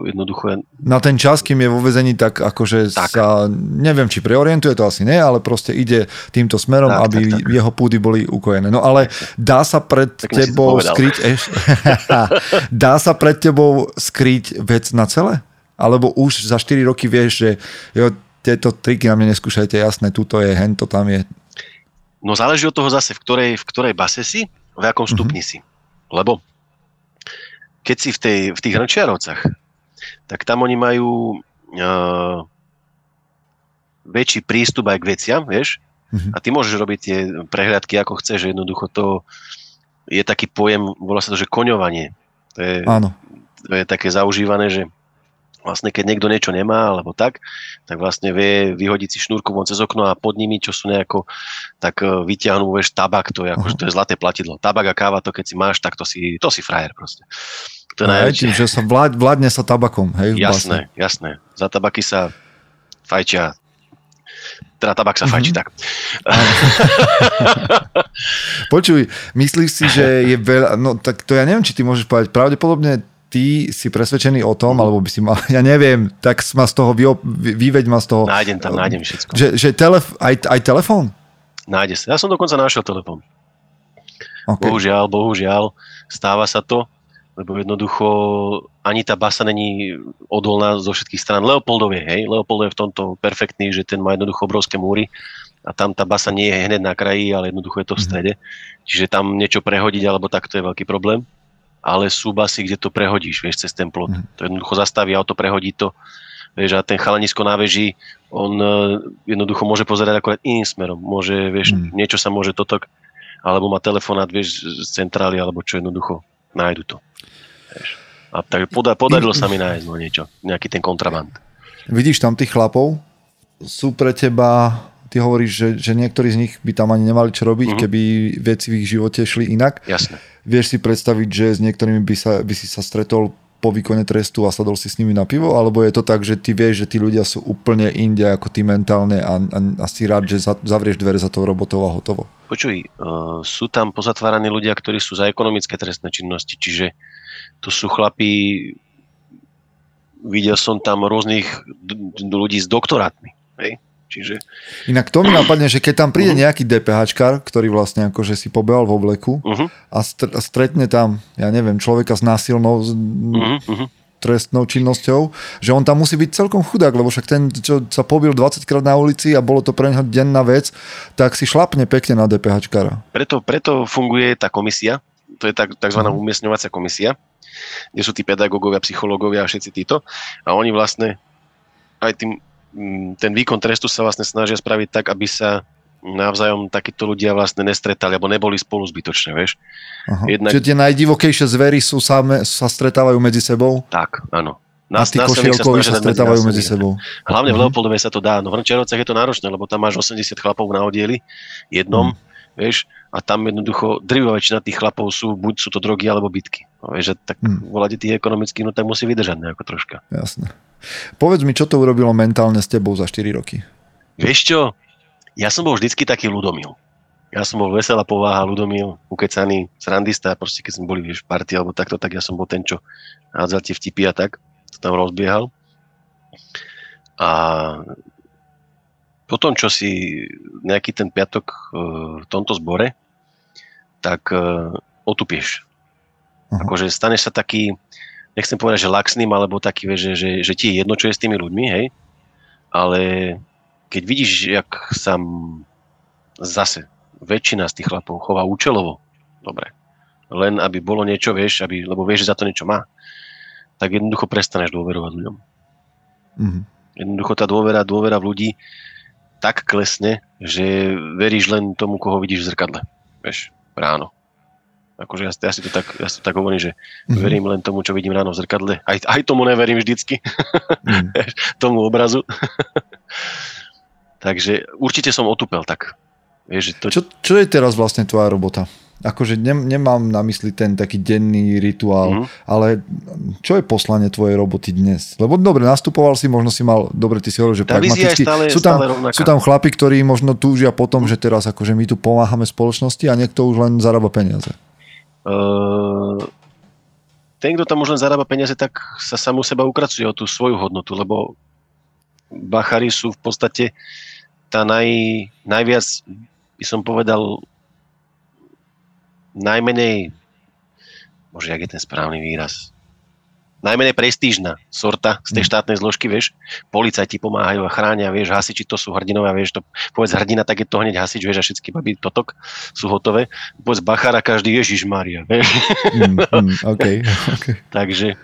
jednoducho je Na ten čas, kým je vo vezení, tak akože Tak. sa, neviem, či preorientuje, to asi nie, ale proste ide týmto smerom, Tak, aby tak, tak. jeho púdy boli ukojené. No ale dá sa pred to tebou skryť eš... dá sa pred tebou skryť vec na celé? Alebo už za 4 roky vieš, že jo, tieto triky na mne neskúšajte, jasné, tuto je, hento tam je. No záleží od toho zase, v ktorej, v ktorej base si, v akom Mhm. stupni si. Lebo keď si v, tej, v tých hrnčiarovcach, tak tam oni majú uh, väčší prístup aj k veciam, vieš? Mhm. A ty môžeš robiť tie prehliadky ako chceš, že jednoducho to je taký pojem, volá sa to, že koňovanie. To je, Áno. to je také zaužívané, že vlastne keď niekto niečo nemá, alebo tak, tak vlastne vie vyhodiť si šnúrku von cez okno a pod nimi, čo sú nejako, tak e, vyťahnú, vieš, tabak, to je, ako, Aha. to je zlaté platidlo. Tabak a káva, to keď si máš, tak to si, to si frajer proste. To je Aj najväčšie. tým, že sa vlád, vládne sa tabakom, hej? v base. Jasné, jasné. Za tabaky sa fajčia teda tabak sa fajčí, Mhm. tak. Počuj, myslíš si, že je veľa, no tak to ja neviem, či ty môžeš povedať, pravdepodobne ty si presvedčený o tom, alebo by si mal, ja neviem, tak ma z toho, vyo, vyveď ma z toho, Nájdem tam, nájdem všetko. že, že telef, aj, aj telefón? Nájde sa. Ja som dokonca našiel telefón. Okay. Bohužiaľ, bohužiaľ, stáva sa to, lebo jednoducho ani tá basa není odolná zo všetkých stran. Leopoldov je, hej, Leopoldov je v tomto perfektný, že ten má jednoducho obrovské múry a tam tá basa nie je hneď na kraji, ale jednoducho je to v strede. Čiže tam niečo prehodiť alebo tak, to je veľký problém. Ale sú basy, kde to prehodíš, vieš, cez ten plot. Mhm. To jednoducho zastaví auto, prehodí to. Vieš, a ten chalanisko na veži, on e, jednoducho môže pozerať akorát iným smerom. Môže, vieš, Mhm. niečo sa môže totok, alebo má telefonát, vieš, z centrály, alebo čo jednoducho, nájdu to. Vieš. A tak poda, podarilo sa mi nájsť no, niečo, nejaký ten kontraband. Vidíš tam tých chlapov, sú pre teba, ty hovoríš, že, že niektorí z nich by tam ani nemali čo robiť, Mhm. keby veci v ich živote šli inak. Jasné. Vieš si predstaviť, že s niektorými by, sa, by si sa stretol po výkone trestu a sadol si s nimi na pivo, alebo je to tak, že ty vieš, že tí ľudia sú úplne inde ako ty mentálne a, a, a si rád, že za, zavrieš dvere za tou robotou a hotovo. Počuj, uh, sú tam pozatváraní ľudia, ktorí sú za ekonomické trestné činnosti, čiže to sú chlapí, videl som tam rôznych ľudí s doktorátmi. Hej? Čiže Inak to mi napadne, že keď tam príde Mhm. nejaký DPHčkar, ktorý vlastne akože si pobehal v obleku uh-huh, a str- a stretne tam, ja neviem, človeka s násilnou uh-huh, uh-huh. trestnou činnosťou, že on tam musí byť celkom chudák, lebo však ten, čo sa pobil 20 krát na ulici a bolo to pre neho denná vec, tak si šlapne pekne na DPHčkara. Preto, preto funguje tá komisia, to je tak, tzv. Mhm. umiestňovacia komisia, kde sú tí pedagógovia, psychológovia a všetci títo. A oni vlastne aj tým, ten výkon trestu sa vlastne snažia spraviť tak, aby sa navzájom takíto ľudia vlastne nestretali, alebo neboli spolu zbytočne, vieš. Aha. Jednak- Čiže tie najdivokejšie zvery sú same, sa stretávajú medzi sebou Tak, áno. a tí košielkovi sa dať stretávajú medzi sebou. Hlavne v Mhm. Leopoldove sa to dá, no v Hrnčiarovcach je to náročné, lebo tam máš 80 chlapov na oddieli, jednom, vieš, a tam jednoducho drvivá väčšina tých chlapov sú, buď sú to drogy alebo bitky. No, vieš, že tak Mhm. volať tých ekonomických, no tak musí vydržať nejako troška. Jasné. Povedz mi, čo to urobilo mentálne s tebou za 4 roky? Vieš čo, ja som bol vždycky taký ľudomil. Ja som bol veselá pováha, ľudomil, ukecaný, srandista, proste keď sme boli vieš, v partii alebo takto, tak ja som bol ten, čo hádzal tie vtipy a tak, to tam rozbiehal. A potom, čo si nejaký ten piatok e, v tomto zbore, tak e, otupieš. Aha. Akože staneš sa taký, nechcem povedať, že laxným, alebo taký, že, že, že ti je jedno, čo je s tými ľuďmi, hej, ale keď vidíš, jak sa zase väčšina z tých chlapov chová účelovo, dobre, len aby bolo niečo, vieš, aby, lebo vieš, že za to niečo má, tak jednoducho prestaneš dôverovať ľuďom. Mhm. Jednoducho tá dôvera, dôvera v ľudí tak klesne, že veríš len tomu, koho vidíš v zrkadle. Vieš, ráno. Akože ja, ja, si to tak, ja si to tak hovorím, že Mhm. verím len tomu, čo vidím ráno v zrkadle. Aj, aj tomu neverím vždycky, Mhm. tomu obrazu. Takže určite som otupel tak. Vieš, že to... Čo, čo je teraz vlastne tvoja robota? Akože ne, nemám na mysli ten taký denný rituál, Mhm. mm-hmm. ale čo je poslanie tvojej roboty dnes? Lebo dobre, nastupoval si, možno si mal, dobre, ty si hovoril, že Tá pragmaticky. stále- sú, tam, stále sú tam chlapi, ktorí možno túžia potom, že teraz akože my tu pomáhame spoločnosti a niekto už len zarába peniaze. Uh, ten, kto tam už len zarába peniaze, tak sa samú seba ukracuje o tú svoju hodnotu, lebo bachary sú v podstate tá naj, najviac, by som povedal, najmenej, bože, jak je ten správny výraz, najmenej prestížna sorta z tej štátnej zložky, vieš, policajti pomáhajú a chránia, vieš, hasiči to sú hrdinovia, vieš, to povedz hrdina, tak je to hneď hasič, vieš, a všetky baby totok sú hotové. Povedz bachára, každý Ježiš Maria, vieš. Mm, mm, okay, okay. Takže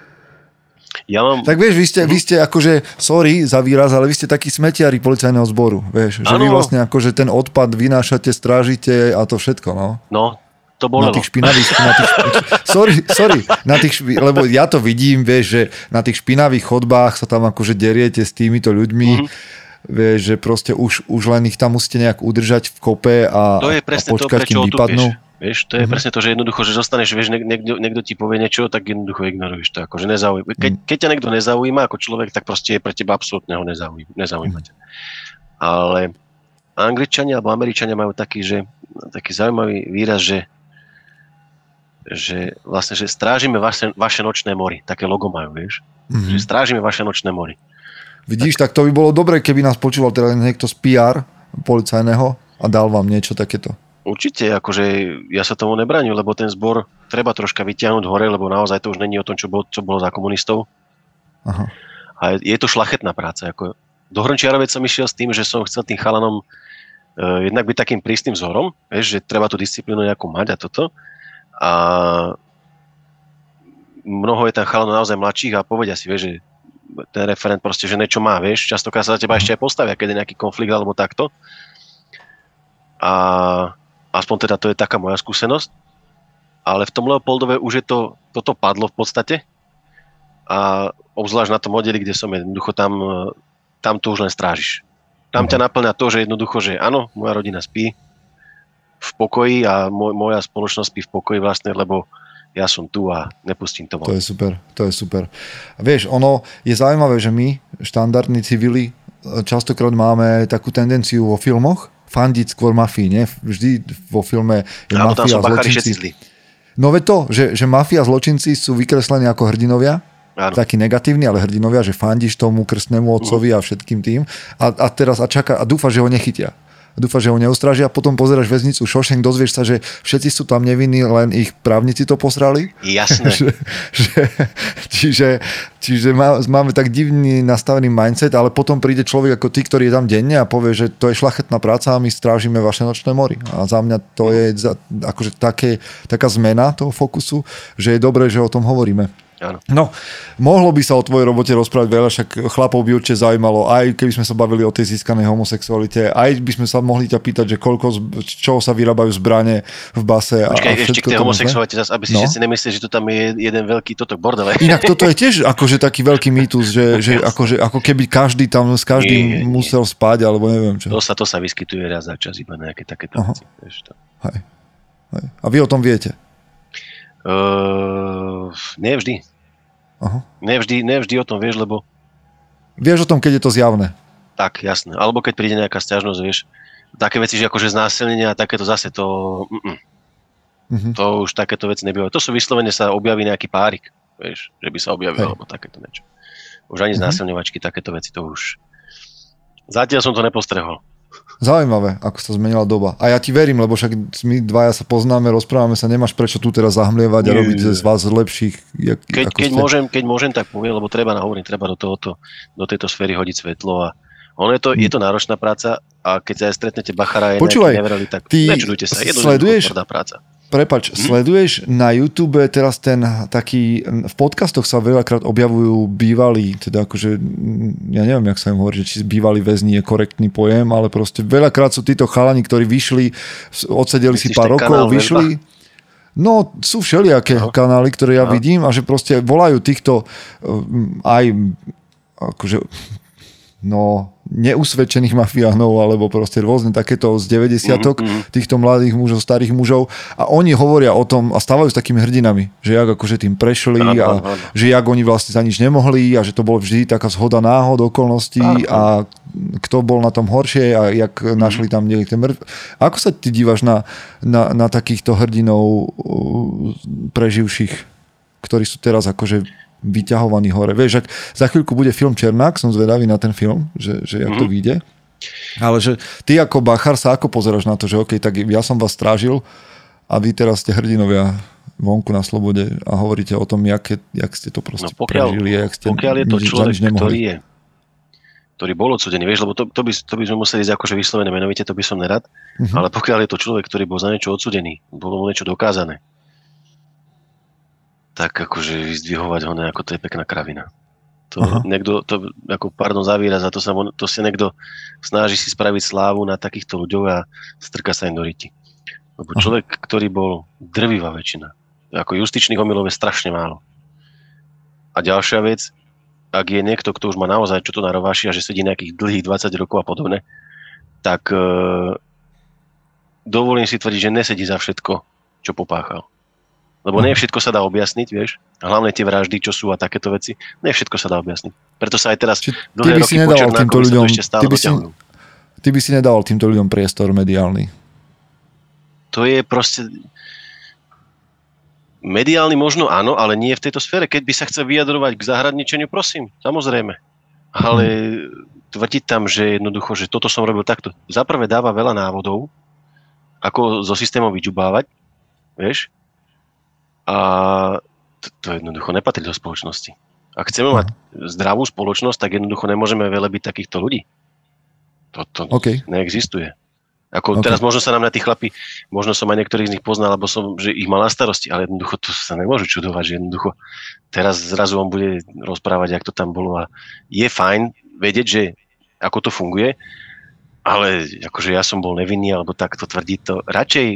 ja mám... Tak vieš, vy ste, vy ste akože, sorry za výraz, ale vy ste takí smetiari policajného zboru, vieš, že vy vlastne akože ten odpad vynášate, strážite a to všetko, no. No, to Na bolelo. tých špinavých, na tých, sorry, sorry, na tých špi, lebo ja to vidím, vieš, že na tých špinavých chodbách sa tam akože deriete s týmito ľuďmi, Mhm. mm-hmm. vieš, že proste už, už len ich tam musíte nejak udržať v kope a, To je a presne to, počkať, prečo kým vypadnú. Vieš, to je Mhm. presne to, že jednoducho, že zostaneš, vieš, niek- niekto, niekto ti povie niečo, tak jednoducho ignoruješ to, akože nezaujíma. Keď, Mhm. keď ťa niekto nezaujíma ako človek, tak proste je pre teba absolútne ho nezaujíma, nezaujíma ťa. Ale Angličania alebo Američania majú taký, že, taký zaujímavý výraz, že že vlastne, že strážime vaše, vaše nočné mori. Také logo majú, vieš. Mhm. Že strážime vaše nočné mori. Vidíš, tak to by bolo dobre, keby nás počúval teda niekto z PR policajného a dal vám niečo takéto. Určite, akože ja sa tomu nebraním, lebo ten zbor treba troška vyťahnuť hore, lebo naozaj to už není o tom, čo bolo, čo bolo za komunistov. Aha. A je, je to šlachetná práca. Ako do Hrnčiarovec som išiel s tým, že som chcel tým chalanom uh, jednak byť takým prísnym vzorom, vieš, že treba tú disciplínu nejakú mať a toto. A mnoho je tam chalanov naozaj mladších a povedia si, vieš, že ten referent proste, že niečo má, vieš, častokrát sa za teba ešte aj postavia, keď je nejaký konflikt alebo takto. A aspoň teda to je taká moja skúsenosť. Ale v tom Leopoldove už je to, toto padlo v podstate. A obzvlášť na tom oddeli, kde som jednoducho tam, tam to už len strážiš. Tam ťa naplňa to, že jednoducho, že áno, moja rodina spí v pokoji a moj, moja spoločnosť spí v pokoji vlastne, lebo ja som tu a nepustím to To von. je super, to je super. A vieš, ono je zaujímavé, že my, štandardní civili, častokrát máme takú tendenciu vo filmoch fandiť skôr mafii, nie? Vždy vo filme je Áno, mafia a zločinci. No ve to, že, že mafia a zločinci sú vykreslení ako hrdinovia, Áno. takí negatívni, ale hrdinovia, že fandíš tomu krstnému otcovi a všetkým tým a, a teraz a čaká a dúfa, že ho nechytia. Dúfa, že ho neustražia, potom pozeráš väznicu Šošenk, dozvieš sa, že všetci sú tam nevinní, len ich právnici to posrali. Jasné. že, že, čiže čiže má, máme tak divný nastavený mindset, ale potom príde človek ako ty, ktorý je tam denne a povie, že to je šlachetná práca a my strážime vaše nočné mori. A za mňa to je za, akože také, taká zmena toho fokusu, že je dobré, že o tom hovoríme. Áno. No, mohlo by sa o tvojej robote rozprávať veľa, však chlapov by určite zaujímalo, aj keby sme sa bavili o tej získanej homosexualite, aj by sme sa mohli ťa pýtať, že koľko, z, čoho sa vyrábajú zbrane v base a, Počkaj, a ešte k tej homosexualite, zase, aby si No. všetci nemysleli, že tu tam je jeden veľký toto bordel. Inak toto je tiež akože taký veľký mýtus, že, že akože, ako keby každý tam s každým Nie, nie, nie. musel spať, alebo neviem čo. To sa, to sa vyskytuje raz za čas, iba nejaké takéto Aha. veci. Hej. Hej. A vy o tom viete? Uh, nevždy. Aha. Nevždy, nevždy o tom vieš, lebo Vieš o tom, keď je to zjavné? tak, jasné. Alebo keď príde nejaká stiažnosť, vieš, také veci, že akože znásilnenie a takéto zase to, mm, Mhm. to už takéto veci nebývajú. To sú vyslovene sa objaví nejaký párik, vieš, že by sa objavil, Hej. alebo takéto niečo. Už ani Mhm. znásilňovačky, takéto veci, to už... Zatiaľ som to nepostrehol. Zaujímavé, ako sa zmenila doba. A ja ti verím, lebo však my dvaja sa poznáme, rozprávame sa, nemáš prečo tu teraz zahmlievať a robiť z vás lepších. Jak, Keď, ako keď, ste. môžem, keď môžem, tak poviem, lebo treba nahovoriť, treba do, tohoto, do tejto sféry hodiť svetlo a ono je to, je to náročná práca a keď sa aj stretnete Bachara Hm. Počúvaj, neverili, tak ty nečudujte sa. Je to sleduješ- práca. Prepač, Mhm. sleduješ na YouTube teraz ten taký, v podcastoch sa veľakrát objavujú bývalí, teda akože, ja neviem, jak sa im hovorí, že či bývalí väzni je korektný pojem, ale proste veľakrát sú títo chalani, ktorí vyšli, odsedeli si Myslíš pár ten rokov, vyšli. No, sú všelijaké No. kanály, ktoré ja No. vidím a že proste volajú týchto um, aj akože no, neusvedčených mafiánov alebo proste rôzne takéto z 90 Mhm, týchto mladých mužov, starých mužov a oni hovoria o tom a stávajú s takými hrdinami, že jak akože tým prešli a že jak oni vlastne za nič nemohli a že to bolo vždy taká zhoda náhod okolností a kto bol na tom horšie a jak Mhm. našli tam niekde mŕtv. Ako sa ty dívaš na, na, na takýchto hrdinov uh, preživších, ktorí sú teraz akože vyťahovaní hore. Vieš, ak za chvíľku bude film Černák, som zvedavý na ten film, že, že jak Mhm. to vyjde. Ale že ty ako Bachar sa ako pozeráš na to, že OK, tak ja som vás strážil a vy teraz ste hrdinovia vonku na slobode a hovoríte o tom, jak, je- jak ste to No proste pokiaľ, prežili jak ste pokiaľ je to človek, ktorý je ktorý bol odsudený, vieš, lebo to, to, by, to by sme museli ísť akože vyslovené menovite, to by som nerad, Mhm. ale pokiaľ je to človek, ktorý bol za niečo odsudený, bolo mu niečo dokázané, tak akože vyzdvihovať ho nejako, to je pekná kravina. To Aha. niekto, to, ako, pardon za výraz, a to, sa, to si niekto snaží si spraviť slávu na takýchto ľuďoch a strka sa im do riti. Lebo Aha. človek, ktorý bol drvivá väčšina, ako justičných omylov je strašne málo. A ďalšia vec, ak je niekto, kto už má naozaj čo to narováši a že sedí nejakých dlhých 20 rokov a podobne, tak e, dovolím si tvrdiť, že nesedí za všetko, čo popáchal. Lebo nie všetko sa dá objasniť, vieš. Hlavne tie vraždy, čo sú a takéto veci, nie všetko sa dá objasniť. Preto sa aj teraz Či dlhé roky si nedával týmto ľuďom, ešte stále ty by, si, ty by si nedával týmto ľuďom priestor mediálny. To je proste... Mediálny možno áno, ale nie v tejto sfére. Keď by sa chcel vyjadrovať k zahradničeniu, prosím, samozrejme. Ale tvrdiť tam, že jednoducho, že toto som robil takto. Zaprvé dáva veľa návodov, ako zo systémov vyďubávať, vieš? A to, to jednoducho nepatrí do spoločnosti. Ak chceme mať zdravú spoločnosť, tak jednoducho nemôžeme veľa byť takýchto ľudí. To, to OK. neexistuje. Ako Ok. teraz možno sa nám na tí chlapi, možno som aj niektorých z nich poznal, alebo som, že ich mal na starosti, ale jednoducho to sa nemôžu čudovať, že jednoducho teraz zrazu on bude rozprávať, jak to tam bolo a je fajn vedieť, že ako to funguje, ale akože ja som bol nevinný, alebo takto tvrdiť to. Radšej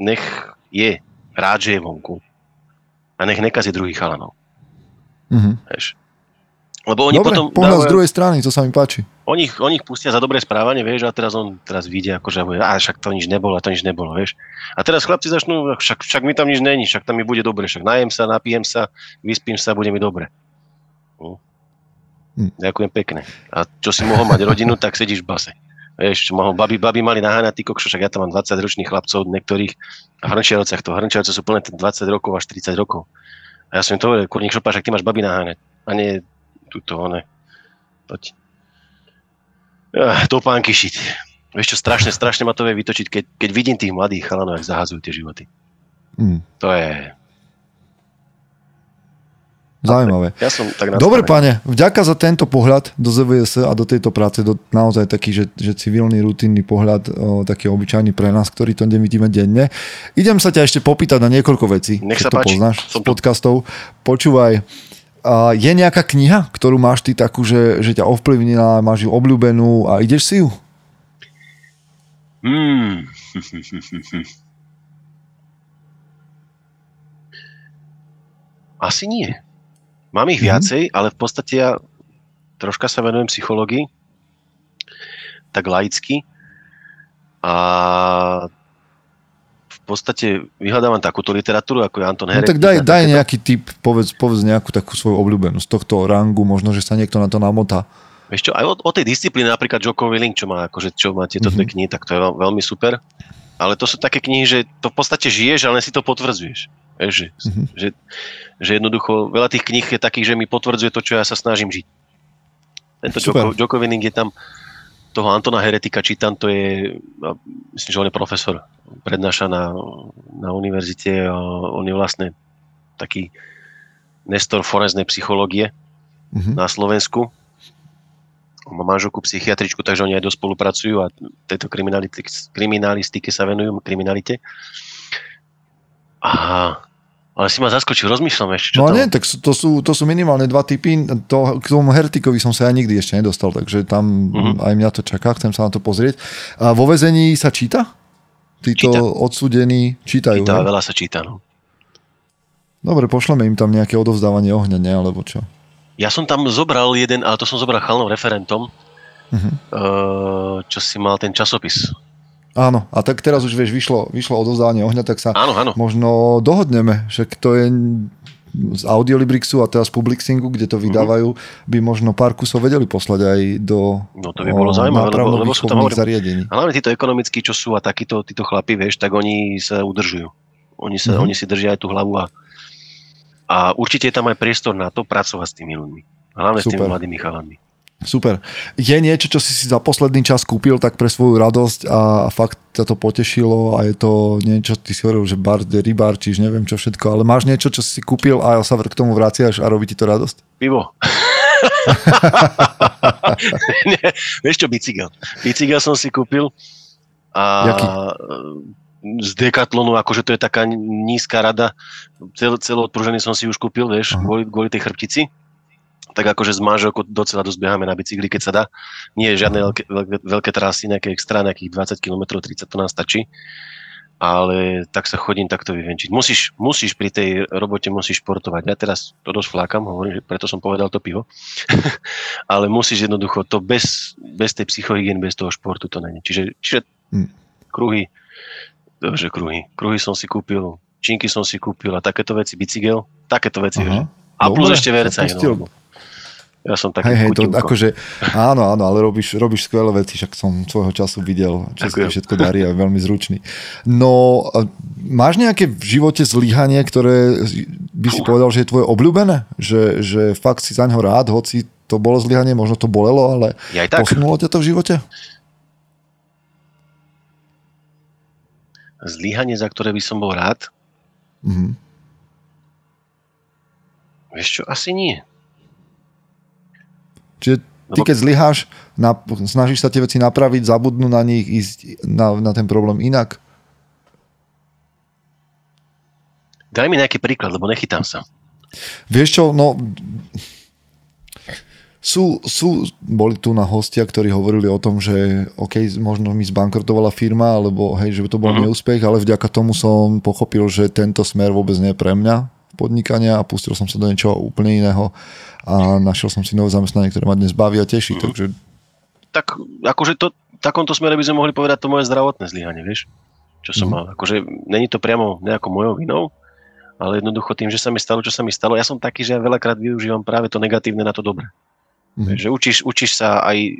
nech je rád, že je vonku a nech nekazí druhých chalanov. Mhm. Vieš. Lebo oni Dobre, potom pohľad z dávajú- druhej strany, to sa mi páči. oni, oni ich pustia za dobré správanie, vieš, a teraz on teraz vyjde akože bude, a však to nič nebolo, a to nič nebolo, vieš. A teraz chlapci začnú, však, však mi tam nič není, však tam mi bude dobre, však najem sa, napijem sa, vyspím sa, bude mi dobre. Hm. Hm. Ďakujem pekne. A čo si mohol mať rodinu, tak sedíš v base. Vieš, mohol, babi, babi mali naháňať, ty kokšo, však ja tam mám 20 ročných chlapcov, niektorých, a v Hrnčiarovciach to, Hrnčiarovce sú plné 20 rokov až 30 rokov. A ja som im to hovoril, kurník šopa, však ty máš babi naháňať, a nie túto, one, poď. Ja, topánky šiť. Vieš čo, strašne, strašne ma to vie vytočiť, keď, keď vidím tých mladých chalanov, jak zahazujú tie životy. Mm. To je... Zaujímavé. Ja som tak Dobre, nastavený. pane, vďaka za tento pohľad do ZVS a do tejto práce, do naozaj taký, že, že civilný, rutinný pohľad, o, taký obyčajný pre nás, ktorý to nevidíme denne. Idem sa ťa ešte popýtať na niekoľko vecí, Nech sa to páči, poznáš som podcastov. Počúvaj, a je nejaká kniha, ktorú máš ty takú, že, že ťa ovplyvnila, máš ju obľúbenú a ideš si ju? Hmm. Asi nie. Mám ich Mhm. viacej, ale v podstate ja troška sa venujem psychológii, tak laicky. A v podstate vyhľadávam takúto literatúru, ako je Anton No Heretik. tak daj, daj takéto. nejaký tip, povedz, povedz nejakú takú svoju obľúbenú z tohto rangu, možno, že sa niekto na to namotá. Vieš čo, aj o, o tej disciplíne, napríklad Joko Willing, čo má, akože, čo má tieto dve Mhm. knihy, tak to je veľ, veľmi super. Ale to sú také knihy, že to v podstate žiješ, ale si to potvrdzuješ. Že, Mhm. že, že jednoducho veľa tých kníh je takých, že mi potvrdzuje to, čo ja sa snažím žiť. Tento. Joko, je tam toho Antona Heretika čítam, to je, myslím, že on je profesor, prednáša na, na univerzite on je vlastne taký nestor forenznej psychológie Mhm. na Slovensku. On má manželku psychiatričku, takže oni aj spolupracujú a tejto kriminalistike sa venujú, kriminalite. A, ale si ma zaskočil, rozmýšľam ešte, čo No tam... nie, tak to sú, to sú minimálne dva typy. To, k tomu Hertikovi som sa ja nikdy ešte nedostal, takže tam Mhm. aj mňa to čaká, chcem sa na to pozrieť. A vo vezení sa číta? Títo Číta. odsudení čítajú. Číta, veľa sa číta, no. Dobre, pošleme im tam nejaké odovzdávanie ohňa, ne? Alebo čo? Ja som tam zobral jeden, ale to som zobral chalnom referentom, Mhm. uh, čo si mal ten časopis. Áno, a tak teraz už vieš, vyšlo, vyšlo odovzdávanie ohňa, tak sa Áno, áno. možno dohodneme, že to je z Audiolibrixu a teraz Publixingu, kde to vydávajú, by možno pár kusov vedeli poslať aj do No to by bolo zaujímavé, lebo, lebo sú tam hovorím, zariadení. a hlavne títo ekonomickí, čo sú a takíto títo chlapi, vieš, tak oni sa udržujú. Oni, sa, Mhm. oni si držia aj tú hlavu a, a určite je tam aj priestor na to pracovať s tými ľuďmi. Hlavne s tými Super. mladými chalami. Super. Je niečo, čo si si za posledný čas kúpil tak pre svoju radosť a fakt ťa to potešilo a je to niečo, ty si hovoril, že bar, rybár, čiže neviem čo všetko, ale máš niečo, čo si kúpil a sa k tomu vraciaš a robí ti to radosť? Pivo. Nie, vieš čo, bicykel. Bicykel som si kúpil a Jaký? z Decathlonu, akože to je taká nízka rada. Cel, celoodpružený som si už kúpil, vieš, Aha. kvôli, kvôli tej chrbtici. Tak akože s manželkou docela dosť beháme na bicykli, keď sa dá. Nie je žiadne veľké, veľké, veľké trasy, nejaké extra, nejakých 20 km, 30 to nám stačí. Ale tak sa chodím takto vyvenčiť. Musíš, musíš pri tej robote musíš športovať. Ja teraz to dosť flákam, hovorím, že preto som povedal to pivo. Ale musíš jednoducho, to bez, bez tej psychohygieny, bez toho športu to není. Čiže, čiže Hm. kruhy, že kruhy. Kruhy som si kúpil, činky som si kúpil a takéto veci, bicykel, takéto veci. Aha. A plus ešte verca. No. Ja som taký Hej, hej, to akože, áno, áno, ale robíš, robíš skvelé veci, však som svojho času videl, čo sa všetko darí a je veľmi zručný. No, máš nejaké v živote zlyhanie, ktoré by si povedal, že je tvoje obľúbené? Že, že fakt si za ňo rád, hoci to bolo zlyhanie, možno to bolelo, ale Ja tak. posunulo ťa to v živote? Zlíhanie, za ktoré by som bol rád, Mhm. vieš čo, asi nie. Čiže ty keď zlyháš, na, snažíš sa tie veci napraviť, zabudnú na nich, ísť na, na ten problém inak? Daj mi nejaký príklad, lebo nechytám sa. Vieš čo, no sú, sú, boli tu na hostia, ktorí hovorili o tom, že OK, možno mi zbankrotovala firma, alebo hej, že by to bol Mhm. neúspech, ale vďaka tomu som pochopil, že tento smer vôbec nie je pre mňa podnikania a pustil som sa do niečoho úplne iného a našiel som si nové zamestnanie, ktoré ma dnes baví a teší, Mhm. takže Tak akože to, v takomto smere by sme mohli povedať to moje zdravotné zlyhanie, vieš? Čo som Mhm. mal. Akože není to priamo nejakou mojou vinou, ale jednoducho tým, že sa mi stalo, čo sa mi stalo, ja som taký, že ja veľakrát využívam práve to negatívne na to dobré. Mhm. Že učíš, učíš sa aj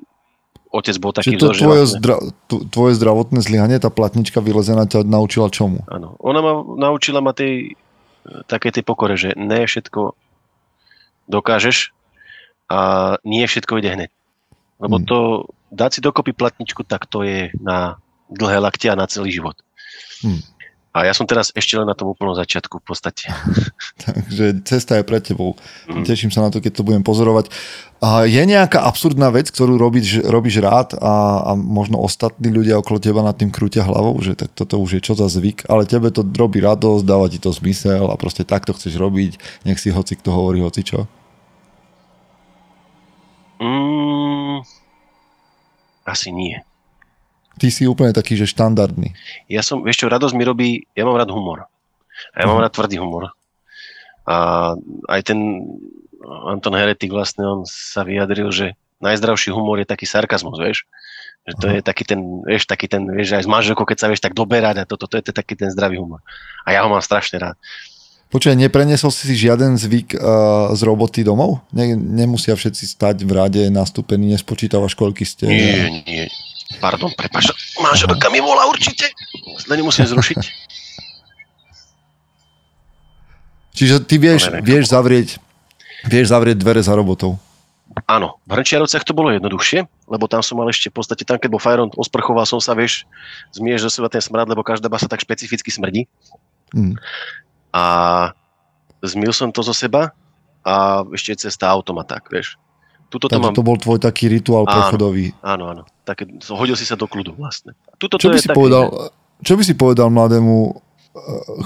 otec bol taký Čiže to tvoje, zdra- tvoje zdravotné zlyhanie, tá platnička vylezená ťa naučila čomu? Áno. Ona ma naučila ma tej, také tej pokore, že ne všetko dokážeš a nie všetko ide hneď. Lebo Hmm. to dať si dokopy platničku, tak to je na dlhé lakte a na celý život. Hmm. A ja som teraz ešte len na tom úplnom začiatku v podstate. Takže cesta je pre tebou. Mm. Teším sa na to, keď to budem pozorovať. A je nejaká absurdná vec, ktorú robíš, robíš rád a, a možno ostatní ľudia okolo teba nad tým krútia hlavou, že tak toto už je čo za zvyk, ale tebe to robí radosť, dáva ti to zmysel a proste takto chceš robiť, nech si hoci kto hovorí hoci čo. Mm, asi nie. Ty si úplne taký, že štandardný. Ja som, vieš čo, radosť mi robí, ja mám rád humor. A ja mám Mhm. rád tvrdý humor. A aj ten Anton Heretik vlastne, on sa vyjadril, že najzdravší humor je taký sarkazmus, vieš. Že to Aha. je taký ten, vieš, taký ten, vieš, aj s manželkou, keď sa vieš tak doberať a toto, to je to taký ten zdravý humor. A ja ho mám strašne rád. Počkaj, nepreniesol si si žiaden zvyk uh, z roboty domov? Ne, nemusia všetci stať v rade nastúpení, nespočítavaš, koľky ste. Nie, nie. Pardon, prepáč, manželka mi volá určite. Len nemusím zrušiť. Čiže ty vieš, vieš, zavrieť, vieš zavrieť dvere za robotou. Áno, v Hrnčiarovciach to bolo jednoduchšie, lebo tam som mal ešte v podstate, tam keď bol Fajron, osprchoval som sa, vieš, zmieš zo seba ten smrad, lebo každá basa tak špecificky smrdí. Mm. A zmil som to zo seba a ešte cez tak, vieš. Tuto to mám, to bol tvoj taký rituál Áno. prechodový. áno, áno, také, hodil si sa do kľudu vlastne. Tuto Čo to by, je si také, povedal, čo by si povedal mladému eh,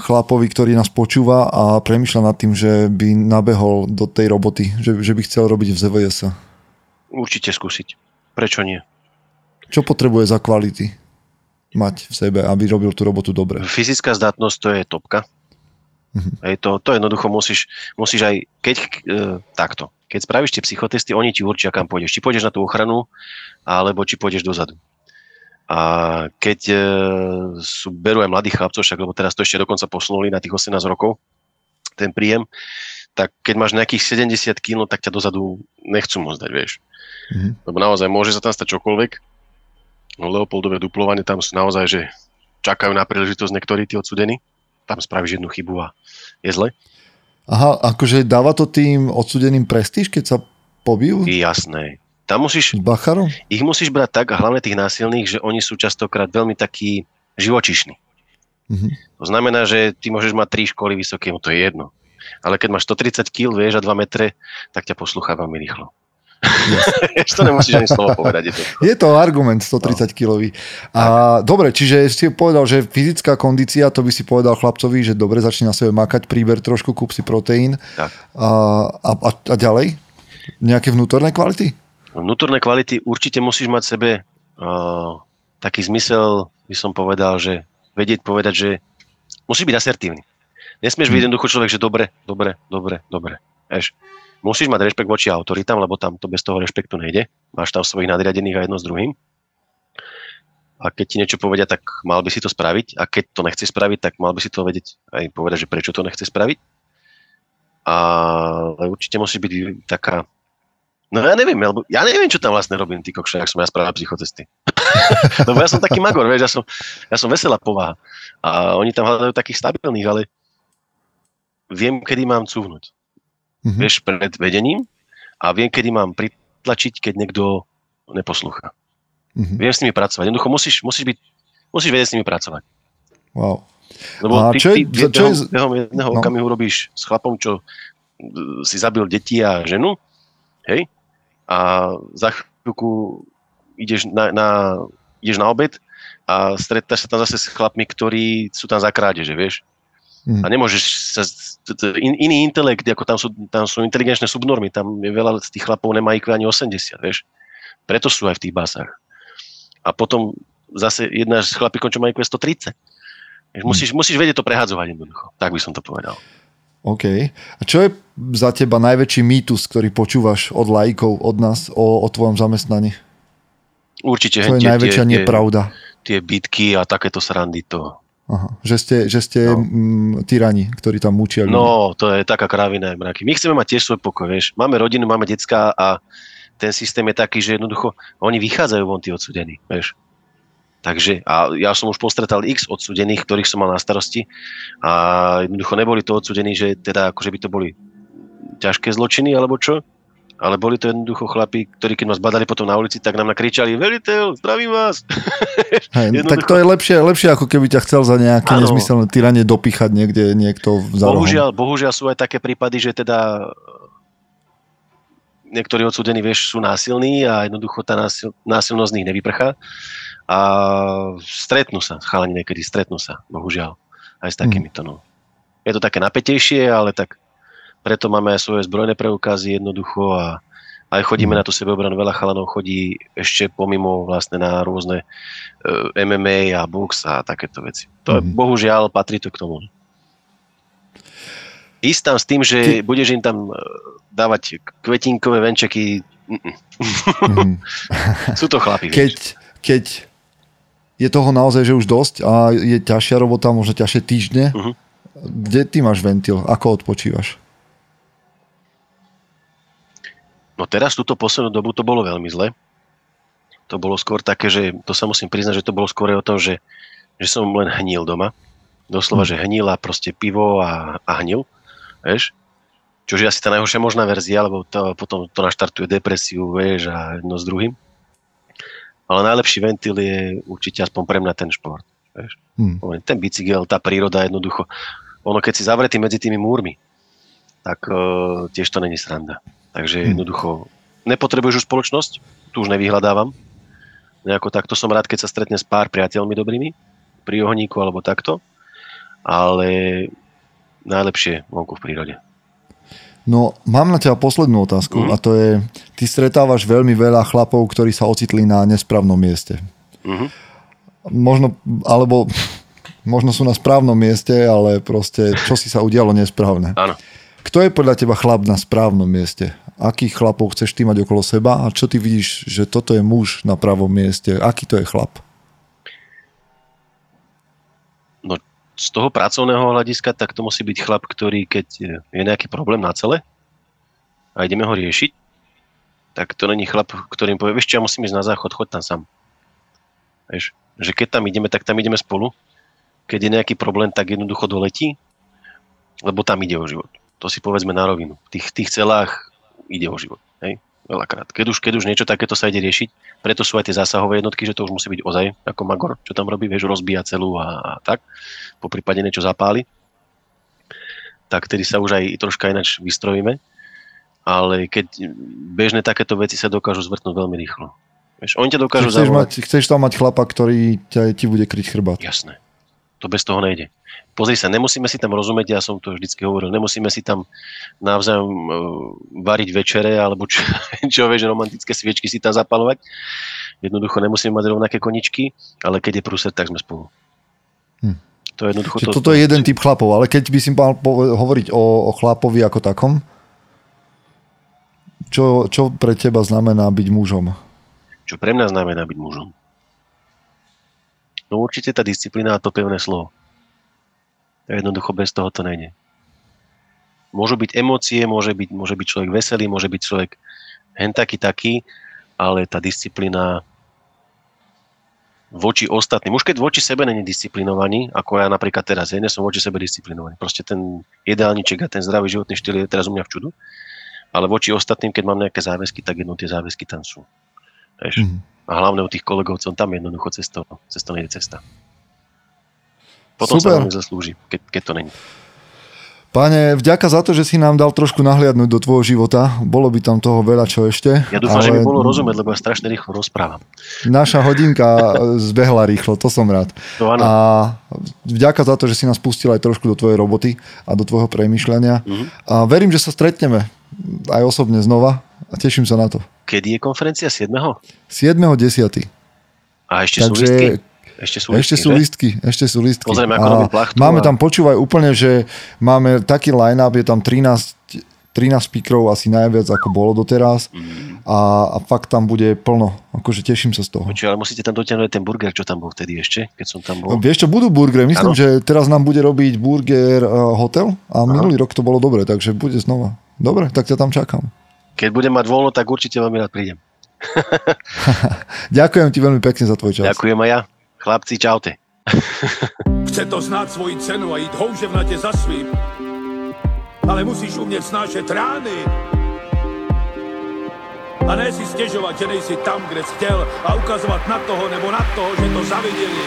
chlapovi, ktorý nás počúva a premyšľa nad tým, že by nabehol do tej roboty, že, že by chcel robiť v ZVS? Určite skúsiť. Prečo nie? Čo potrebuje za kvality mať v sebe, aby robil tú robotu dobre? Fyzická zdatnosť to je topka. Hej, to, to jednoducho musíš, musíš aj, keď e, takto, keď spravíš tie psychotesty, oni ti určia, kam pôjdeš. Či pôjdeš na tú ochranu, alebo či pôjdeš dozadu. A keď e, sú, berú aj mladých chlapcov, však lebo teraz to ešte dokonca posunuli na tých 18 rokov, ten príjem, tak keď máš nejakých 70 kg, tak ťa dozadu nechcú môcť dať, vieš. Mm-hmm. Lebo naozaj môže sa tam stať čokoľvek. No Leopoldové duplovanie tam sú naozaj, že čakajú na príležitosť niektorí tí odsudení. Tam spravíš jednu chybu a je zle. Aha, akože dáva to tým odsudeným prestíž, keď sa pobijú? Jasné. Tam musíš, Bacharom? ich musíš brať tak, a hlavne tých násilných, že oni sú častokrát veľmi takí živočišní. Mhm. To znamená, že ty môžeš mať tri školy vysoké, no to je jedno. Ale keď máš 130 kg, vieš, a 2 metre, tak ťa poslúcha veľmi rýchlo. Yes. to nemusíš ani slovo povedať. Je to, Je to argument 130 kilový. A, dobre, čiže si povedal, že fyzická kondícia, to by si povedal chlapcovi, že dobre, začne na sebe makať, príber trošku, kúp si proteín. Tak. A, a, a, a ďalej? Nejaké vnútorné kvality? vnútorné kvality určite musíš mať sebe uh, taký zmysel, by som povedal, že vedieť povedať, že musíš byť asertívny. Nesmieš byť jednoducho človek, že dobre, dobre, dobre, dobre. Eš. Musíš mať rešpekt voči autoritám, lebo tam to bez toho rešpektu nejde. Máš tam svojich nadriadených a jedno s druhým. A keď ti niečo povedia, tak mal by si to spraviť. A keď to nechce spraviť, tak mal by si to vedieť aj povedať, že prečo to nechce spraviť. Ale určite musí byť taká No ja neviem, lebo ja neviem, čo tam vlastne robím, ty kokšo, ak som ja spravil psychotesty. Lebo ja som taký magor, vieš, ja som, ja som veselá povaha. A oni tam hľadajú takých stabilných, ale viem, kedy mám cúvnuť. Mm-hmm. Vieš, pred vedením a viem, kedy mám pritlačiť, keď niekto neposlúcha. Mm-hmm. Viem s nimi pracovať. Jednoducho musíš, musíš, byť, musíš vedieť s nimi pracovať. Wow. Lebo A ty, čo je- ty čo je- behom, jedného no. okamihu robíš s chlapom, čo e, si zabil deti a ženu, hej? A za chvíľku ideš na, na, ideš na obed a stretáš sa tam zase s chlapmi, ktorí sú tam za krádeže, vieš? Mhm. A nemôžeš sa... In, iný intelekt, ako tam sú, tam sú inteligenčné subnormy, tam je veľa z tých chlapov nemá IQ ani 80, vieš? Preto sú aj v tých basách. A potom zase jedna z chlapíkov, čo má IQ 130. Vieš, Musíš, musíš vedieť to prehadzovať jednoducho. Tak by som to povedal. OK. A čo je za teba najväčší mýtus, ktorý počúvaš od lajkov, od nás o, o tvojom zamestnaní? Určite Čo je tie- najväčšia tie, nepravda? Tie bitky a takéto srandy to... Aha. Že ste, že ste No. mm, tyrani, ktorí tam mučia ľudí. No, to je taká kravina mraky. My chceme mať tiež svoj pokoj, vieš. Máme rodinu, máme decka a ten systém je taký, že jednoducho oni vychádzajú von tí odsudení, vieš. Takže, a ja som už postretal x odsudených, ktorých som mal na starosti a jednoducho neboli to odsudení, že teda akože by to boli ťažké zločiny alebo čo, ale boli to jednoducho chlapí, ktorí keď nás badali potom na ulici, tak nám nakričali, veliteľ, zdravím vás. Hej, tak to je lepšie, lepšie, ako keby ťa chcel za nejaké Áno. nezmyselné tyranie dopíchať niekde niekto za rohom. Bohužiaľ, bohužiaľ sú aj také prípady, že teda niektorí odsúdení, vieš, sú násilní a jednoducho tá násil, násilnosť z nich nevyprchá a stretnú sa, chalani niekedy stretnú sa, bohužiaľ, aj s takýmito, no. Je to také napätejšie, ale tak preto máme aj svoje zbrojné preukazy jednoducho a aj chodíme na tú sebeobranu, veľa chalanov chodí ešte pomimo vlastne na rôzne e, MMA a box a takéto veci. To Mhm. bohužiaľ, patrí to k tomu. Ísť tam s tým, že Ty- budeš im tam e, dávať kvetinkové venčeky. Mhm. sú to chlapi, Keď, vieš. keď je toho naozaj, že už dosť a je ťažšia robota, možno ťažšie týždne, Mhm. kde ty máš ventil? Ako odpočívaš? No teraz túto poslednú dobu to bolo veľmi zle. To bolo skôr také, že to sa musím priznať, že to bolo skôr o tom, že, že som len hnil doma. Doslova, že hnil a proste pivo a, a hnil. Vieš? Čože je asi tá najhoršia možná verzia, lebo to, potom to naštartuje depresiu, vieš, a jedno s druhým. Ale najlepší ventil je určite aspoň pre mňa ten šport. Vieš? Hm. Poviem, Ten bicykel, tá príroda jednoducho. Ono, keď si zavretý medzi tými múrmi, tak uh, tiež to není sranda. Takže Hmm. jednoducho nepotrebuješ už spoločnosť, tu už nevyhľadávam. Nejako takto som rád, keď sa stretne s pár priateľmi dobrými, pri ohníku alebo takto, ale najlepšie vonku v prírode. No, mám na teba poslednú otázku Mhm. a to je, ty stretávaš veľmi veľa chlapov, ktorí sa ocitli na nesprávnom mieste. Mhm. Možno, alebo Možno sú na správnom mieste, ale proste čo si sa udialo nesprávne. Áno. Kto je podľa teba chlap na správnom mieste? Akých chlapov chceš ty mať okolo seba a čo ty vidíš, že toto je muž na pravom mieste? Aký to je chlap? No, z toho pracovného hľadiska, tak to musí byť chlap, ktorý keď je nejaký problém na cele a ideme ho riešiť, tak to není chlap, ktorým povie, vieš čo, ja musím ísť na záchod, choď tam sám. Vieš, že keď tam ideme, tak tam ideme spolu. Keď je nejaký problém, tak jednoducho doletí, lebo tam ide o život. To si povedzme na rovinu. V tých, tých celách ide o život. Hej? Veľakrát. Keď už, keď už niečo takéto sa ide riešiť, preto sú aj tie zásahové jednotky, že to už musí byť ozaj, ako Magor, čo tam robí, vieš, rozbíja celú a, a tak, po prípade niečo zapáli, tak tedy sa už aj troška ináč vystrojíme. Ale keď bežné takéto veci sa dokážu zvrtnúť veľmi rýchlo. Vieš, oni ťa dokážu chceš, zavolať. mať, chceš tam mať chlapa, ktorý ťa, ti bude kryť chrbát. Jasné. To bez toho nejde. Pozri sa, nemusíme si tam rozumieť, ja som to vždycky hovoril, nemusíme si tam navzájom uh, variť večere, alebo čo, čo vieš, romantické sviečky si tam zapalovať. Jednoducho nemusíme mať rovnaké koničky, ale keď je prúser, tak sme spolu. Hm. To je jednoducho Čiže to, toto je jeden typ chlapov, ale keď by si mal hovoriť o, o chlapovi ako takom, čo, čo pre teba znamená byť mužom? čo pre mňa znamená byť mužom. No určite tá disciplína a to pevné slovo. Jednoducho bez toho to nejde. Môžu byť emócie, môže byť, môže byť človek veselý, môže byť človek hen taký taký, ale tá disciplína voči ostatným. Už keď voči sebe není disciplinovaný, ako ja napríklad teraz, ja nie som voči sebe disciplinovaný. Proste ten ideálniček a ten zdravý životný štýl je teraz u mňa v čudu. Ale voči ostatným, keď mám nejaké záväzky, tak jedno tie záväzky tam sú. Vieš? Mhm. A hlavne u tých kolegov, som tam jednoducho cesto, cesto nejde cesta. Potom Super. sa veľmi zaslúži, keď, keď to není. Páne, vďaka za to, že si nám dal trošku nahliadnúť do tvojho života. Bolo by tam toho veľa čo ešte. Ja dúfam, že mi bolo rozumieť, lebo ja strašne rýchlo rozprávam. Naša hodinka zbehla rýchlo, to som rád. To áno. A vďaka za to, že si nás pustil aj trošku do tvojej roboty a do tvojho premyšľania. Mhm. A verím, že sa stretneme aj osobne znova a teším sa na to. Kedy je konferencia? 7. 7.10. A ešte sú listky? Ešte sú ešte listky, sú že? listky, ešte sú listky. Pozrieme, ako plachtu Máme a- tam, počúvaj úplne, že máme taký line-up, je tam 13, 13 speakerov asi najviac, ako bolo doteraz. Mm. A, a fakt tam bude plno. Akože teším sa z toho. Počuj, ale musíte tam dotiahnuť ten burger, čo tam bol vtedy ešte, keď som tam bol. No, vieš čo, budú burgery. Myslím, Áno. že teraz nám bude robiť burger uh, hotel a minulý rok to bolo dobre, takže bude znova. Dobre, tak ťa tam čakám. Keď budem mať voľno, tak určite veľmi rád prídem. Ďakujem ti veľmi pekne za tvoj čas. Ďakujem aj ja. Chlapci, čaute. Chce to znát svoji cenu a jít houževnatě za svým. Ale musíš umět snášet rány. A ne si stěžovat, že nejsi tam, kde jsi chtěl a ukazovat na toho nebo na toho, že to zaviděli.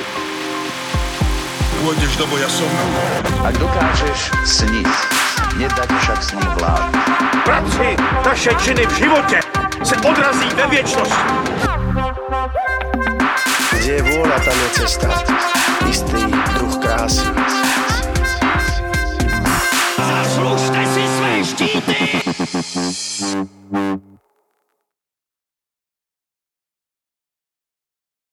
Pôjdeš do boja som. Ak dokážeš sniť, nedať však sním vlád. Bratři, naše činy v životě se odrazí ve věčnosti. Kde je vôľa, tam je cesta. Istý druh krásy. Zaslužte si své štíty!